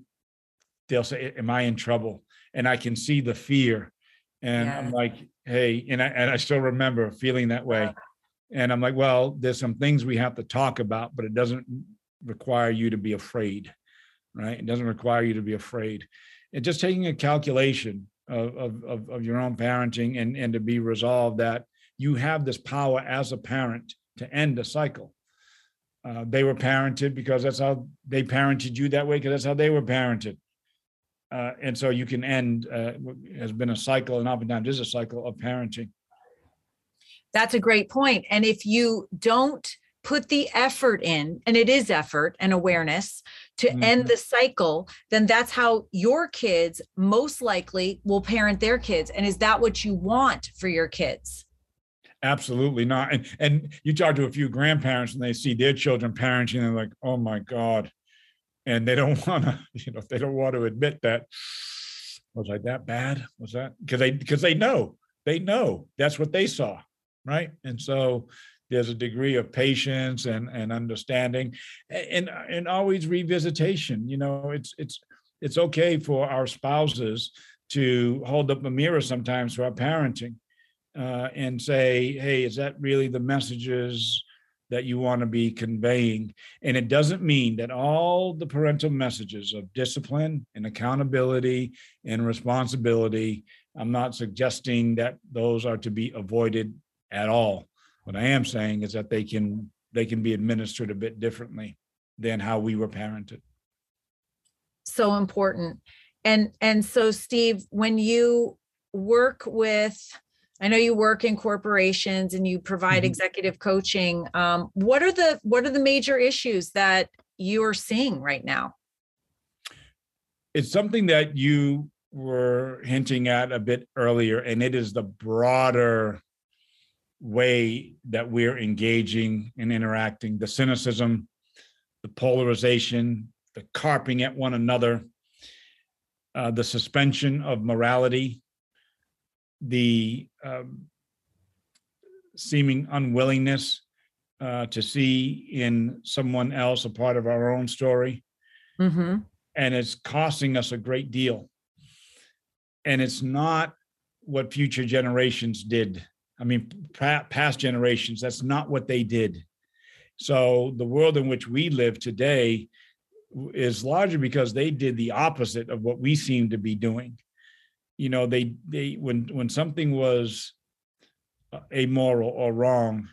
they'll say, "Am I in trouble?" And I can see the fear. And I'm like, hey, and I, and I still remember feeling that way. And I'm like, well, there's some things we have to talk about, but it doesn't require you to be afraid, right? It doesn't require you to be afraid. And just taking a calculation of, of, of, of your own parenting and, and to be resolved that you have this power as a parent to end a cycle. Uh, they were parented because that's how they parented you that way, because that's how they were parented. Uh, and so you can end, uh, has been a cycle and oftentimes is a cycle of parenting. That's a great point. And if you don't put the effort in, and it is effort and awareness to end Mhm. the cycle, then that's how your kids most likely will parent their kids. And is that what you want for your kids? Absolutely not. And, and you talk to a few grandparents and they see their children parenting, and they're like, oh my God. And they don't want to, you know, they don't want to admit that. Was I that bad? Was that because they because they know, they know that's what they saw. Right. And so there's a degree of patience and, and understanding and, and always revisitation. You know, it's it's it's okay for our spouses to hold up a mirror sometimes to our parenting uh, and say, hey, is that really the messages that you want to be conveying? And it doesn't mean that all the parental messages of discipline and accountability and responsibility, I'm not suggesting that those are to be avoided at all. What I am saying is that they can they can be administered a bit differently than how we were parented. so important and and so steve when you work with I know you work in corporations and you provide Mhm. executive coaching. Um, what are the what are the major issues that you are seeing right now? It's something that you were hinting at a bit earlier, and it is the broader way that we're engaging and interacting, the cynicism, the polarization, the carping at one another, uh, the suspension of morality, the um, seeming unwillingness uh, to see in someone else a part of our own story Mm-hmm. and it's costing us a great deal. And it's not what future generations did. I mean, past generations, that's not what they did. So the world in which we live today is largely because they did the opposite of what we seem to be doing. You know, they they when when something was uh, amoral or wrong,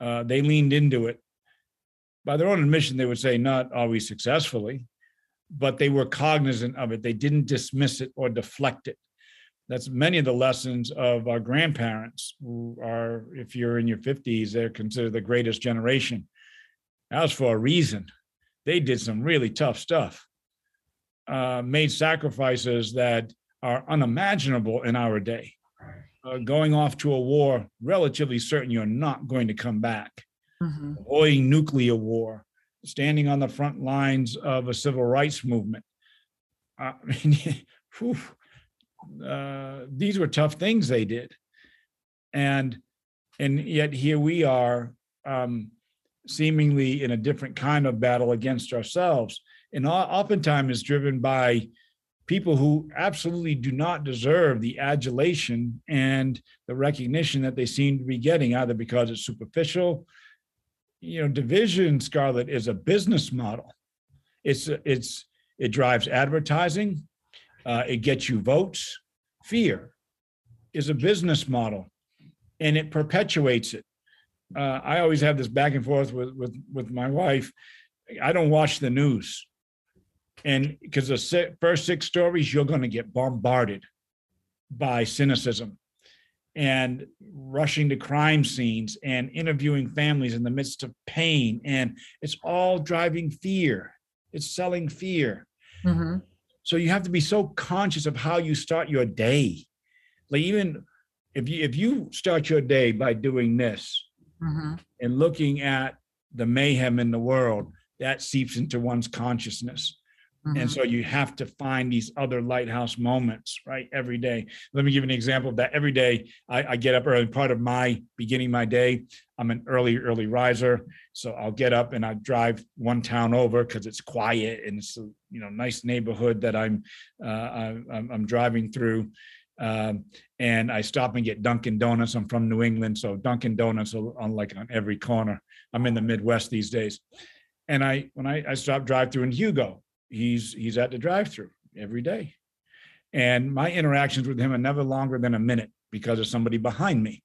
uh, they leaned into it. By their own admission, they would say, not always successfully, but they were cognizant of it. They didn't dismiss it or deflect it. That's many of the lessons of our grandparents, who are, if you're in your 50s, they're considered the greatest generation. That was for a reason. They did some really tough stuff, uh, made sacrifices that are unimaginable in our day. Uh, going off to a war, relatively certain you're not going to come back Mm-hmm. avoiding nuclear war, standing on the front lines of a civil rights movement. I mean, whew, uh, these were tough things they did, and and yet here we are, um, seemingly in a different kind of battle against ourselves, and oftentimes is driven by people who absolutely do not deserve the adulation and the recognition that they seem to be getting, either because it's superficial you know, division, Scarlett, is a business model. It's it's it drives advertising, uh, it gets you votes. Fear is a business model, and it perpetuates it. Uh, I always have this back and forth with with with my wife. I don't watch the news, and because the first six stories, you're going to get bombarded by cynicism and rushing to crime scenes and interviewing families in the midst of pain. And it's all driving fear, it's selling fear. Mm-hmm. So you have to be so conscious of how you start your day. Like even if you if you start your day by doing this Mm-hmm. and looking at the mayhem in the world, that seeps into one's consciousness. Mm-hmm. And so you have to find these other lighthouse moments, right? Every day. Let me give you an example of that. Every day I, I get up early. Part of my beginning my day, I'm an early, early riser. So I'll get up and I drive one town over because it's quiet and it's a you know nice neighborhood that I'm uh, I'm, I'm- I'm driving through. Um, and I stop and get Dunkin' Donuts. I'm from New England, so Dunkin' Donuts are on like on every corner. I'm in the Midwest these days. And I when I, I stop drive through in Hugo, he's he's at the drive-through every day. And my interactions with him are never longer than a minute because of somebody behind me.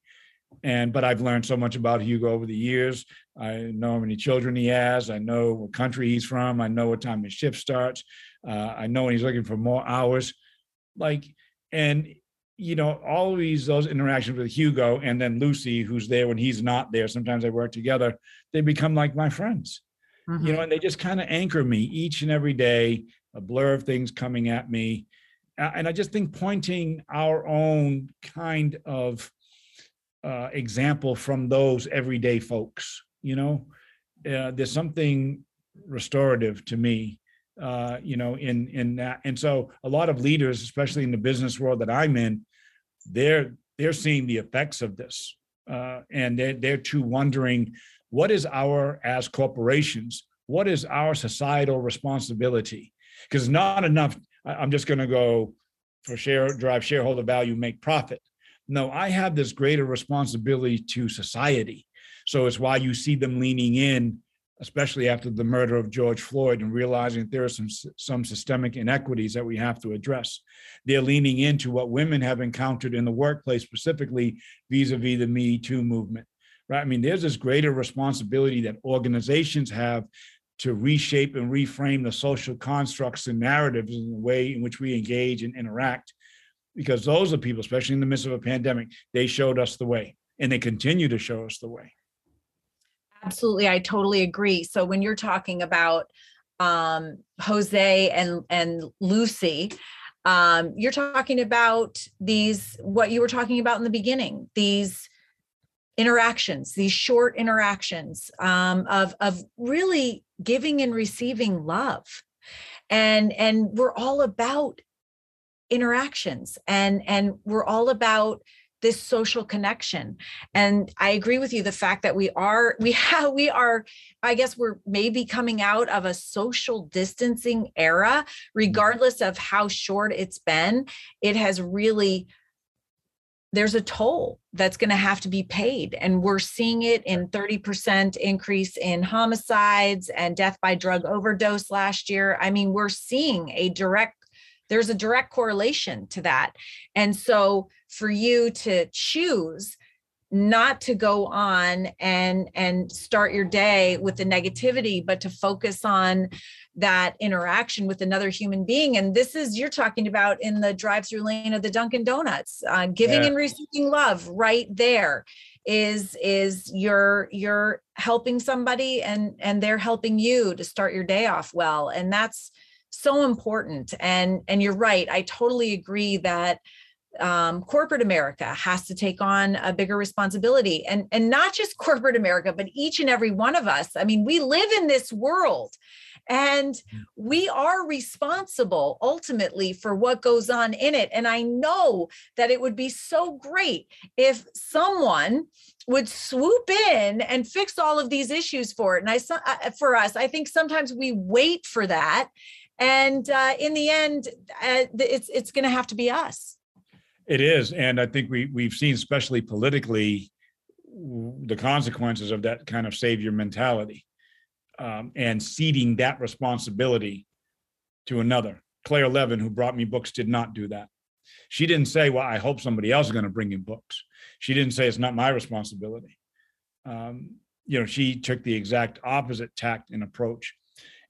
And but i've learned so much about hugo over the years. I know how many children he has. I know what country he's from. I know what time his shift starts. Uh, i know when he's looking for more hours. Like and you know always those interactions with hugo and then lucy who's there when he's not there. Sometimes they work together. They become like my friends Mm-hmm. you know, and they just kind of anchor me each and every day, a blur of things coming at me. And I just think pointing our own kind of uh, example from those everyday folks, you know, uh, there's something restorative to me, uh, you know, in in that. And so a lot of leaders, especially in the business world that I'm in, they're they're seeing the effects of this, uh, and they're they're too wondering what is our as corporations what is our societal responsibility? Because not enough i'm just going to go for share drive shareholder value make profit. No i have this greater responsibility to society. So it's why you see them leaning in especially after the murder of george floyd and realizing that there are some some systemic inequities that we have to address. They're leaning into what women have encountered in the workplace specifically vis-a-vis the me too movement right? I mean, there's this greater responsibility that organizations have to reshape and reframe the social constructs and narratives in the way in which we engage and interact. because those are people, especially in the midst of a pandemic, they showed us the way and they continue to show us the way. Absolutely, I totally agree. So when you're talking about um, Jose and and Lucy, um, you're talking about these what you were talking about in the beginning. These interactions, these short interactions um, of of really giving and receiving love, and and we're all about interactions, and and we're all about this social connection. And i agree with you the fact that we are we have we are i guess we're maybe coming out of a social distancing era regardless of how short it's been. It has really there's a toll that's going to have to be paid and we're seeing it in 30% increase in homicides and death by drug overdose last year. I mean we're seeing a direct there's a direct correlation to that. And so for you to choose not to go on and and start your day with the negativity but to focus on that interaction with another human being. And this is you're talking about in the drive through lane of the dunkin donuts uh, giving Yeah. and receiving love right there is is you're you're helping somebody and and they're helping you to start your day off well. And that's so important. And and you're right. I totally agree that um, corporate America has to take on a bigger responsibility, and and not just corporate America, but each and every one of us. I mean, we live in this world, and we are responsible ultimately for what goes on in it. And I know that it would be so great if someone would swoop in and fix all of these issues for it. And I so- uh, for us, I think sometimes we wait for that, and uh, in the end, uh, it's it's going to have to be us. It is, and I think we we've seen, especially politically, the consequences of that kind of savior mentality, um, and ceding that responsibility to another. Claire Levin, who brought me books, did not do that. She didn't say, "Well, I hope somebody else is going to bring you books." She didn't say it's not my responsibility. Um, you know, she took the exact opposite tact and approach.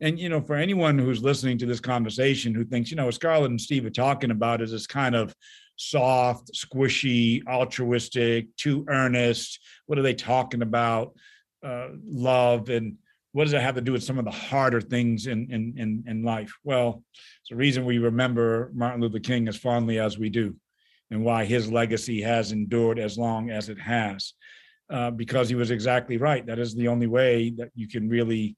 And you know, for anyone who's listening to this conversation who thinks, you know, what Scarlett and Steve are talking about is this kind of soft, squishy, altruistic, too earnest. What are they talking about? Uh, love and what does it have to do with some of the harder things in in in, in life? Well, it's the reason we remember Martin Luther King as fondly as we do, and why his legacy has endured as long as it has, uh, because he was exactly right. That is the only way that you can really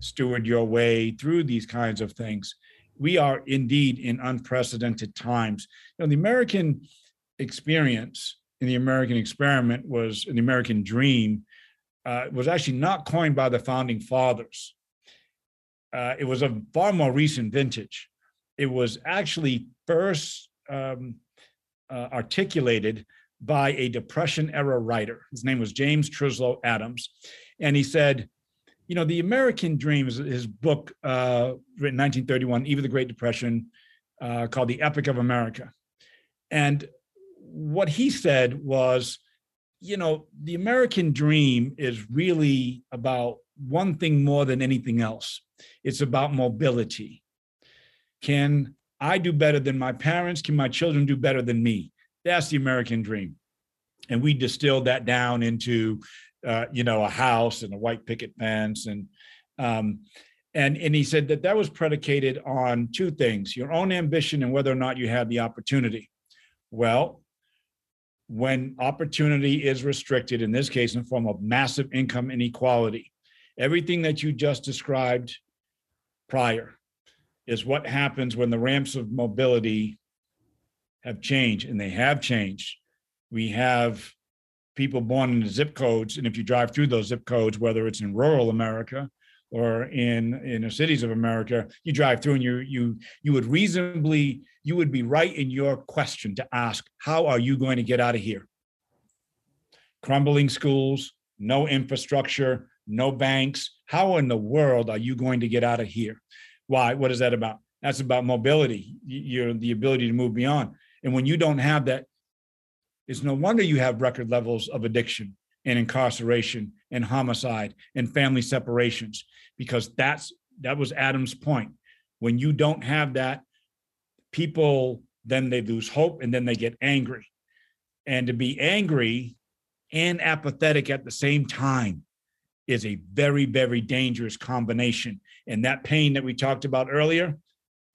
steward your way through these kinds of things. We are indeed in unprecedented times. You know, the American experience in the American experiment was the American dream uh, was actually not coined by the founding fathers. Uh, it was a far more recent vintage. It was actually first um, uh, articulated by a Depression era writer. His name was James Truslow Adams. And he said, you know, the American dream is his book, uh, written 1931, Eve of the Great Depression, uh, called The Epic of America. And what he said was, you know, the American dream is really about one thing more than anything else it's about mobility. Can I do better than my parents? Can my children do better than me? That's the American dream. And we distilled that down into, uh, you know, a house and a white picket fence. And, um, and, and he said that that was predicated on two things your own ambition and whether or not you had the opportunity. Well, when opportunity is restricted, in this case, in the form of massive income inequality, everything that you just described prior is what happens when the ramps of mobility have changed, and they have changed. We have people born in the zip codes, and if you drive through those zip codes, whether it's in rural America or in in the cities of America, you drive through and you you you would reasonably you would be right in your question to ask, how are you going to get out of here? Crumbling schools, no infrastructure, no banks. How in the world are you going to get out of here? Why? What is that about? That's about mobility, your the ability to move beyond. And when you don't have that, it's no wonder you have record levels of addiction and incarceration and homicide and family separations because that's that was Adam's point. When you don't have that, people then they lose hope, and then they get angry. And to be angry and apathetic at the same time is a very, very dangerous combination. And that pain that we talked about earlier,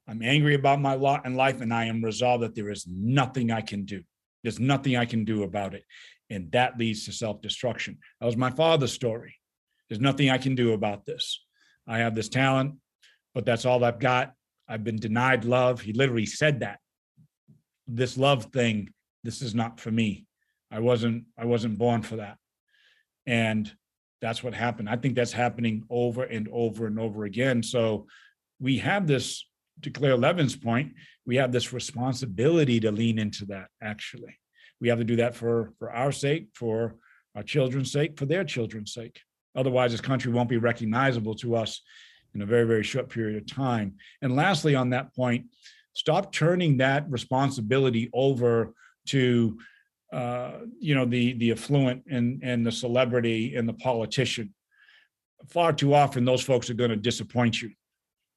I'm angry about my lot in life, and I am resolved that there is nothing I can do. There's nothing I can do about it. And that leads to self destruction. That was my father's story. There's nothing I can do about this. I have this talent, but that's all I've got. I've been denied love. He literally said that. This love thing, this is not for me. I wasn't I wasn't born for that. And that's what happened. I think that's happening over and over and over again. So we have this, to Claire Levin's point, we have this responsibility to lean into that actually. We have to do that for for our sake, for our children's sake, for their children's sake. Otherwise, this country won't be recognizable to us in a very, very short period of time. And lastly, on that point, stop turning that responsibility over to uh, you know the the affluent and and the celebrity and the politician. Far too often, those folks are going to disappoint you.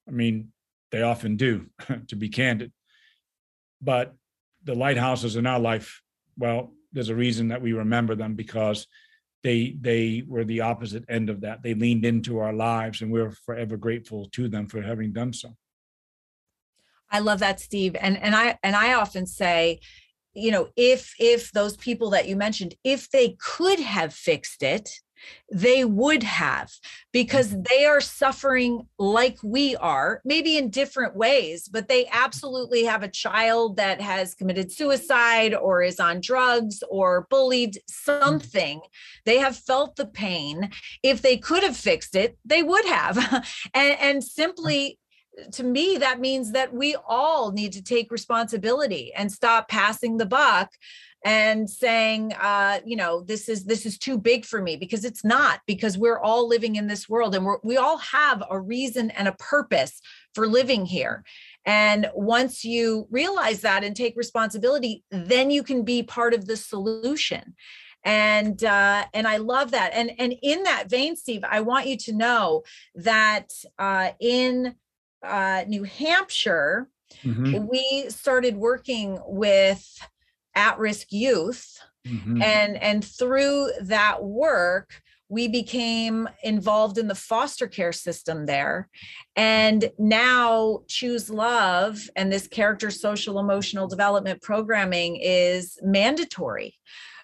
I mean, they often do, to be candid. But the lighthouses in our life, well, there's a reason that we remember them because they they were the opposite end of that. They leaned into our lives, and we're forever grateful to them for having done so. I love that, Steve. And and I and I often say, you know, if if those people that you mentioned, if they could have fixed it, they would have because Mm-hmm. they are suffering like we are, maybe in different ways, but they absolutely have a child that has committed suicide or is on drugs or bullied something. They have felt the pain. If they could have fixed it, they would have. and, and simply to me that means that we all need to take responsibility and stop passing the buck and saying uh you know this is this is too big for me because it's not because we're all living in this world and we're, we all have a reason and a purpose for living here. And once you realize that and take responsibility then you can be part of the solution. And uh, and I love that. And and in that vein, Steve, I want you to know that uh, in uh, New Hampshire, Mhm, we started working with at-risk youth, mhm. and and through that work, we became involved in the foster care system there. And now Choose Love and this character social emotional development programming is mandatory.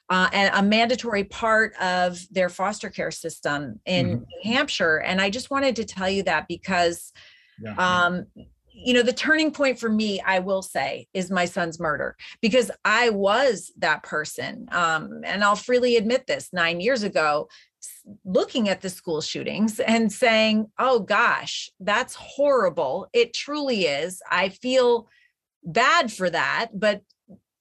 Uh, and a mandatory part of their foster care system in Mhm. New Hampshire. And I just wanted to tell you that because Yeah. um you know the turning point for me i will say is my son's murder because i was that person um and i'll freely admit this 9 years ago looking at the school shootings and saying oh gosh that's horrible. It truly is. I feel bad for that but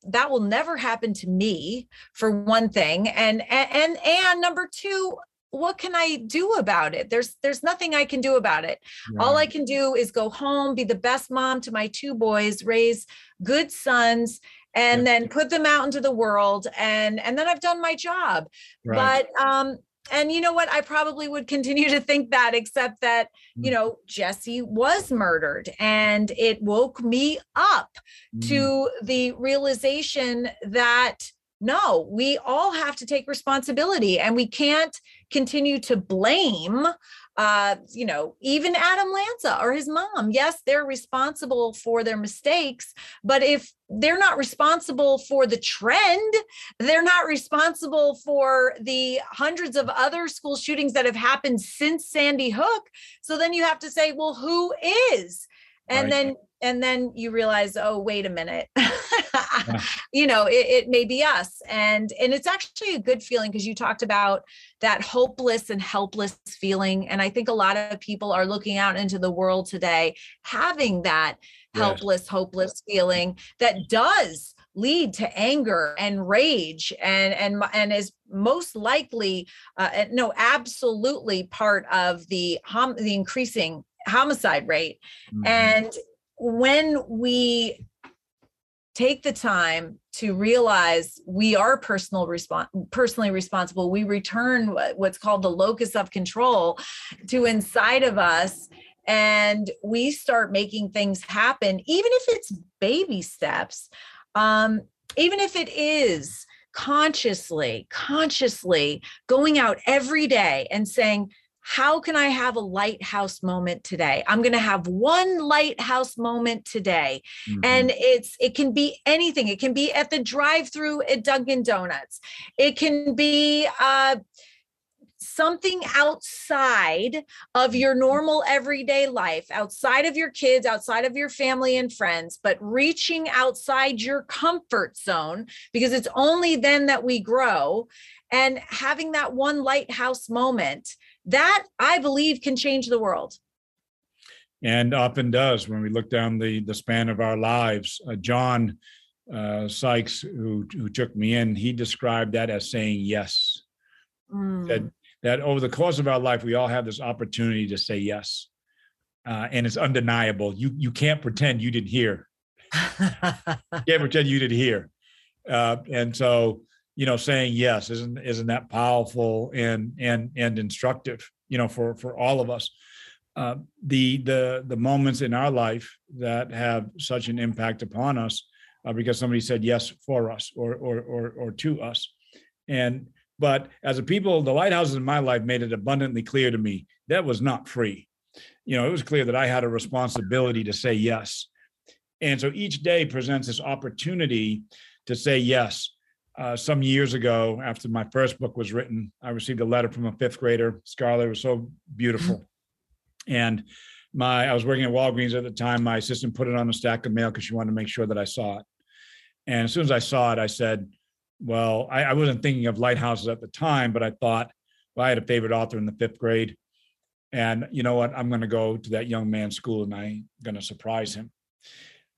that will never happen to me for one thing. And and and, and number two what can i do about it there's there's nothing i can do about it all I can do is go home, be the best mom to my two boys, raise good sons, and Yep. then put them out into the world. And and then I've done my job. Right. But um, and you know what? I probably would continue to think that, except that, you Mm. know, Jesse was murdered and it woke me up Mm. to the realization that no, we all have to take responsibility and we can't continue to blame uh you know even adam lanza or his mom. Yes they're responsible for their mistakes but if they're not responsible for the trend they're not responsible for the hundreds of other school shootings that have happened since sandy hook. So then you have to say well who is? And Right. then and then you realize oh wait a minute you know it, it may be us and and it's actually a good feeling because you talked about that hopeless and helpless feeling and i think a lot of people are looking out into the world today having that Yes. helpless hopeless feeling that does lead to anger and rage and and and is most likely uh, no absolutely part of the hom- the increasing homicide rate Mhm. and when we take the time to realize we are personal respon personally responsible, we return what- what's called the locus of control to inside of us and we start making things happen, even if it's baby steps, um, even if it is consciously, consciously going out every day and saying, how can I have a lighthouse moment today? I'm going to have one lighthouse moment today. Mm-hmm. And it's it can be anything. It can be at the drive-through at Dunkin' Donuts. It can be uh something outside of your normal everyday life, outside of your kids, outside of your family and friends, but reaching outside your comfort zone because it's only then that we grow and having that one lighthouse moment that I believe can change the world. And often does when we look down the, the span of our lives. Uh, John uh, Sykes, who, who took me in, he described that as saying yes. Mm. That that over the course of our life, we all have this opportunity to say yes. Uh, and it's undeniable. You you can't pretend you didn't hear. you can't pretend you didn't hear. Uh, and so, you know, saying yes isn't isn't that powerful and and and instructive, you know, for for all of us. Uh, the the the moments in our life that have such an impact upon us uh, because somebody said yes for us or or or or to us, and but as a people, the lighthouses in my life made it abundantly clear to me that was not free. You know, it was clear that I had a responsibility to say yes. And so each day presents this opportunity to say yes. Uh, some years ago, after my first book was written, I received a letter from a fifth grader. Scarlett was so beautiful. And my I was working at Walgreens at the time. My assistant put it on a stack of mail because she wanted to make sure that I saw it. And as soon as I saw it, I said, well, I, I, wasn't thinking of lighthouses at the time, but I thought, well, I had a favorite author in the fifth grade. And you know what? I'm going to go to that young man's school and I'm going to surprise him.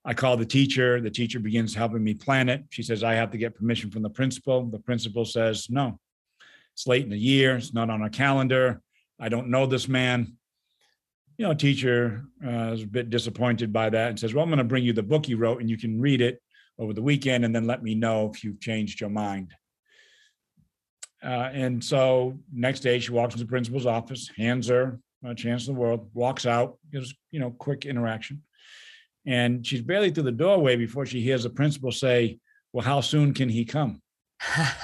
I call the teacher. The teacher begins helping me plan it. She says, I have to get permission from the principal. The principal says, no, it's late in the year. It's not on our calendar. I don't know this man. You know, teacher uh, is a bit disappointed by that and says, well, I'm going to bring you the book you wrote and you can read it over the weekend and then let me know if you've changed your mind. Uh, and so next day she walks into the principal's office, hands her a chance in the world, walks out, gives, you know, quick interaction. And she's barely through the doorway before she hears the principal say, well, how soon can he come?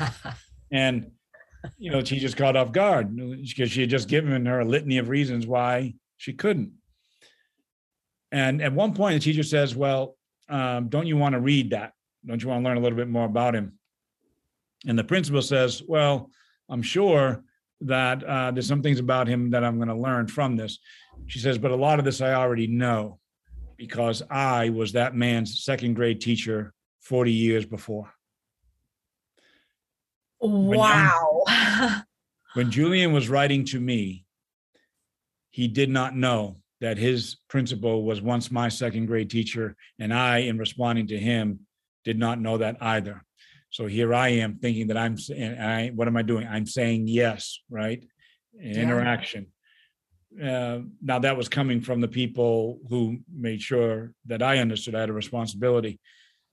and, you know, she just caught off guard because she had just given her a litany of reasons why she couldn't. And at one point, the teacher says, well, um, don't you want to read that? Don't you want to learn a little bit more about him? And the principal says, well, I'm sure that uh, there's some things about him that I'm going to learn from this. She says, but a lot of this I already know because I was that man's second grade teacher 40 years before. Wow. When, when Julian was writing to me, he did not know that his principal was once my second grade teacher, and I, in responding to him, did not know that either. So here I am thinking that I'm, I, what am I doing? I'm saying yes, right? Yeah. Interaction. Uh, now that was coming from the people who made sure that I understood I had a responsibility,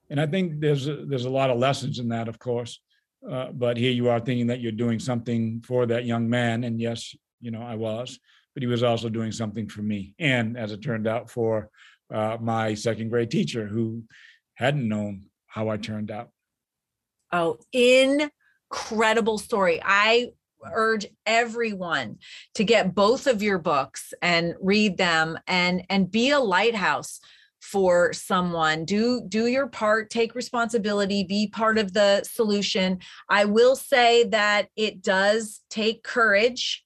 and I think there's a, there's a lot of lessons in that, of course. Uh, but here you are thinking that you're doing something for that young man, and yes, you know I was but he was also doing something for me. And as it turned out, for uh, my second grade teacher who hadn't known how I turned out. Oh, incredible story. I urge everyone to get both of your books and read them and and be a lighthouse for someone. Do do your part take responsibility be part of the solution. I will say that it does take courage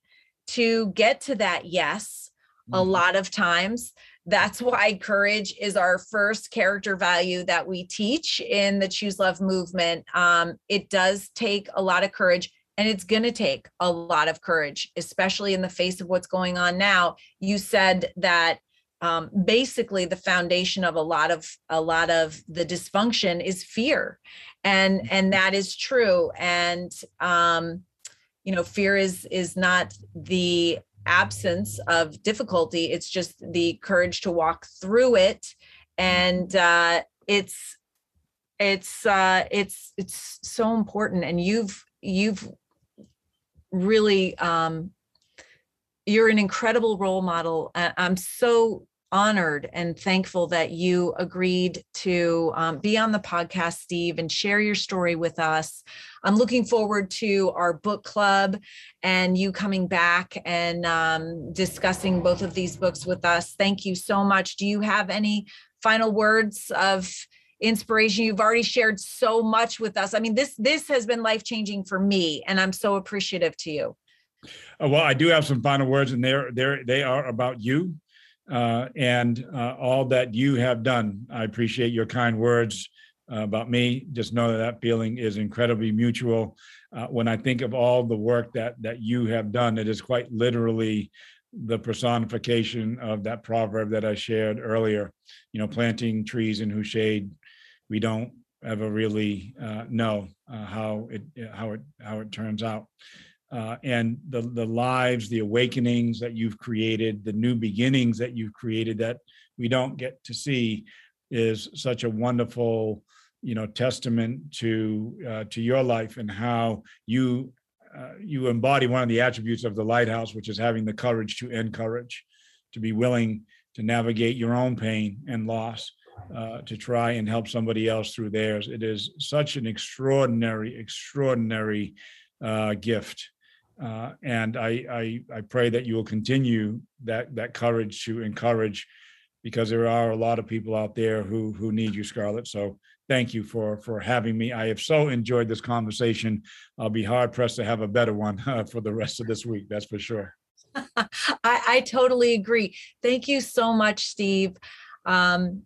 to get to that yes mm-hmm. a lot of times. That's why courage is our first character value that we teach in the choose love movement. Um, it does take a lot of courage and it's going to take a lot of courage especially in the face of what's going on now. You said that um, basically the foundation of a lot of a lot of the dysfunction is fear. And mm-hmm. and that is true. And um, you know fear is is not the absence of difficulty. It's just the courage to walk through it. And uh it's it's uh it's it's so important. And you've you've really um you're an incredible role model. I'm so honored and thankful that you agreed to um, be on the podcast, Steve, and share your story with us. I'm looking forward to our book club and you coming back and um, discussing both of these books with us. Thank you so much. Do you have any final words of inspiration you've already shared so much with us i mean this this has been life changing for me and i'm so appreciative to you uh, well i do have some final words and they're they're they are about you uh, and uh, all that you have done. I appreciate your kind words uh, about me. Just know that that feeling is incredibly mutual. Uh, when I think of all the work that that you have done, it is quite literally the personification of that proverb that I shared earlier. You know, planting trees in whose shade we don't ever really uh, know uh, how it how it how it turns out uh, and the the lives, the awakenings that you've created, the new beginnings that you've created that we don't get to see, is such a wonderful, you know, testament to uh, to your life and how you uh, you embody one of the attributes of the lighthouse, which is having the courage to encourage, to be willing to navigate your own pain and loss. Uh, to try and help somebody else through theirs. It is such an extraordinary, extraordinary uh, gift uh, and I, I, I pray that you will continue that that courage to encourage, because there are a lot of people out there who who need you, Scarlett. So thank you for for having me. I have so enjoyed this conversation. I'll be hard pressed to have a better one uh, for the rest of this week. That's for sure. I, I totally agree. Thank you so much, Steve. Um,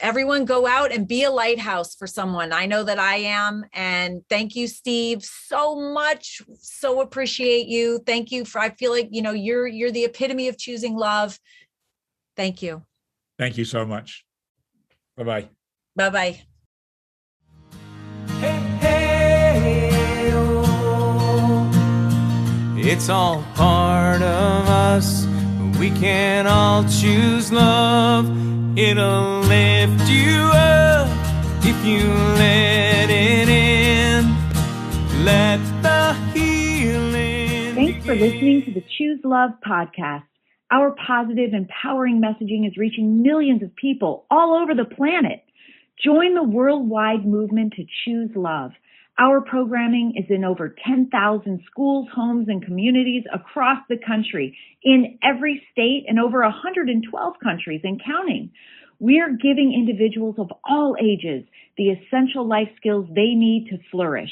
everyone go out and be a lighthouse for someone. I know that I am. And thank you, Steve, so much. So appreciate you. Thank you for I feel like, you know, you're you're the epitome of choosing love. Thank you. Thank you so much. Bye-bye. Bye-bye. Hey, hey, oh. It's all part of us. We can all choose love. It'll lift you up if you let it in. Let the healing. Thanks for listening to the Choose Love podcast. Our positive, empowering messaging is reaching millions of people all over the planet. Join the worldwide movement to choose love. Our programming is in over 10,000 schools, homes, and communities across the country, in every state and over 112 countries and counting. We're giving individuals of all ages the essential life skills they need to flourish.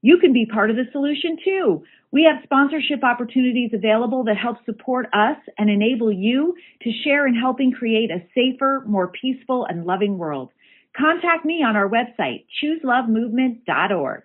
You can be part of the solution too. We have sponsorship opportunities available that help support us and enable you to share in helping create a safer, more peaceful, and loving world contact me on our website, chooselovemovement.org.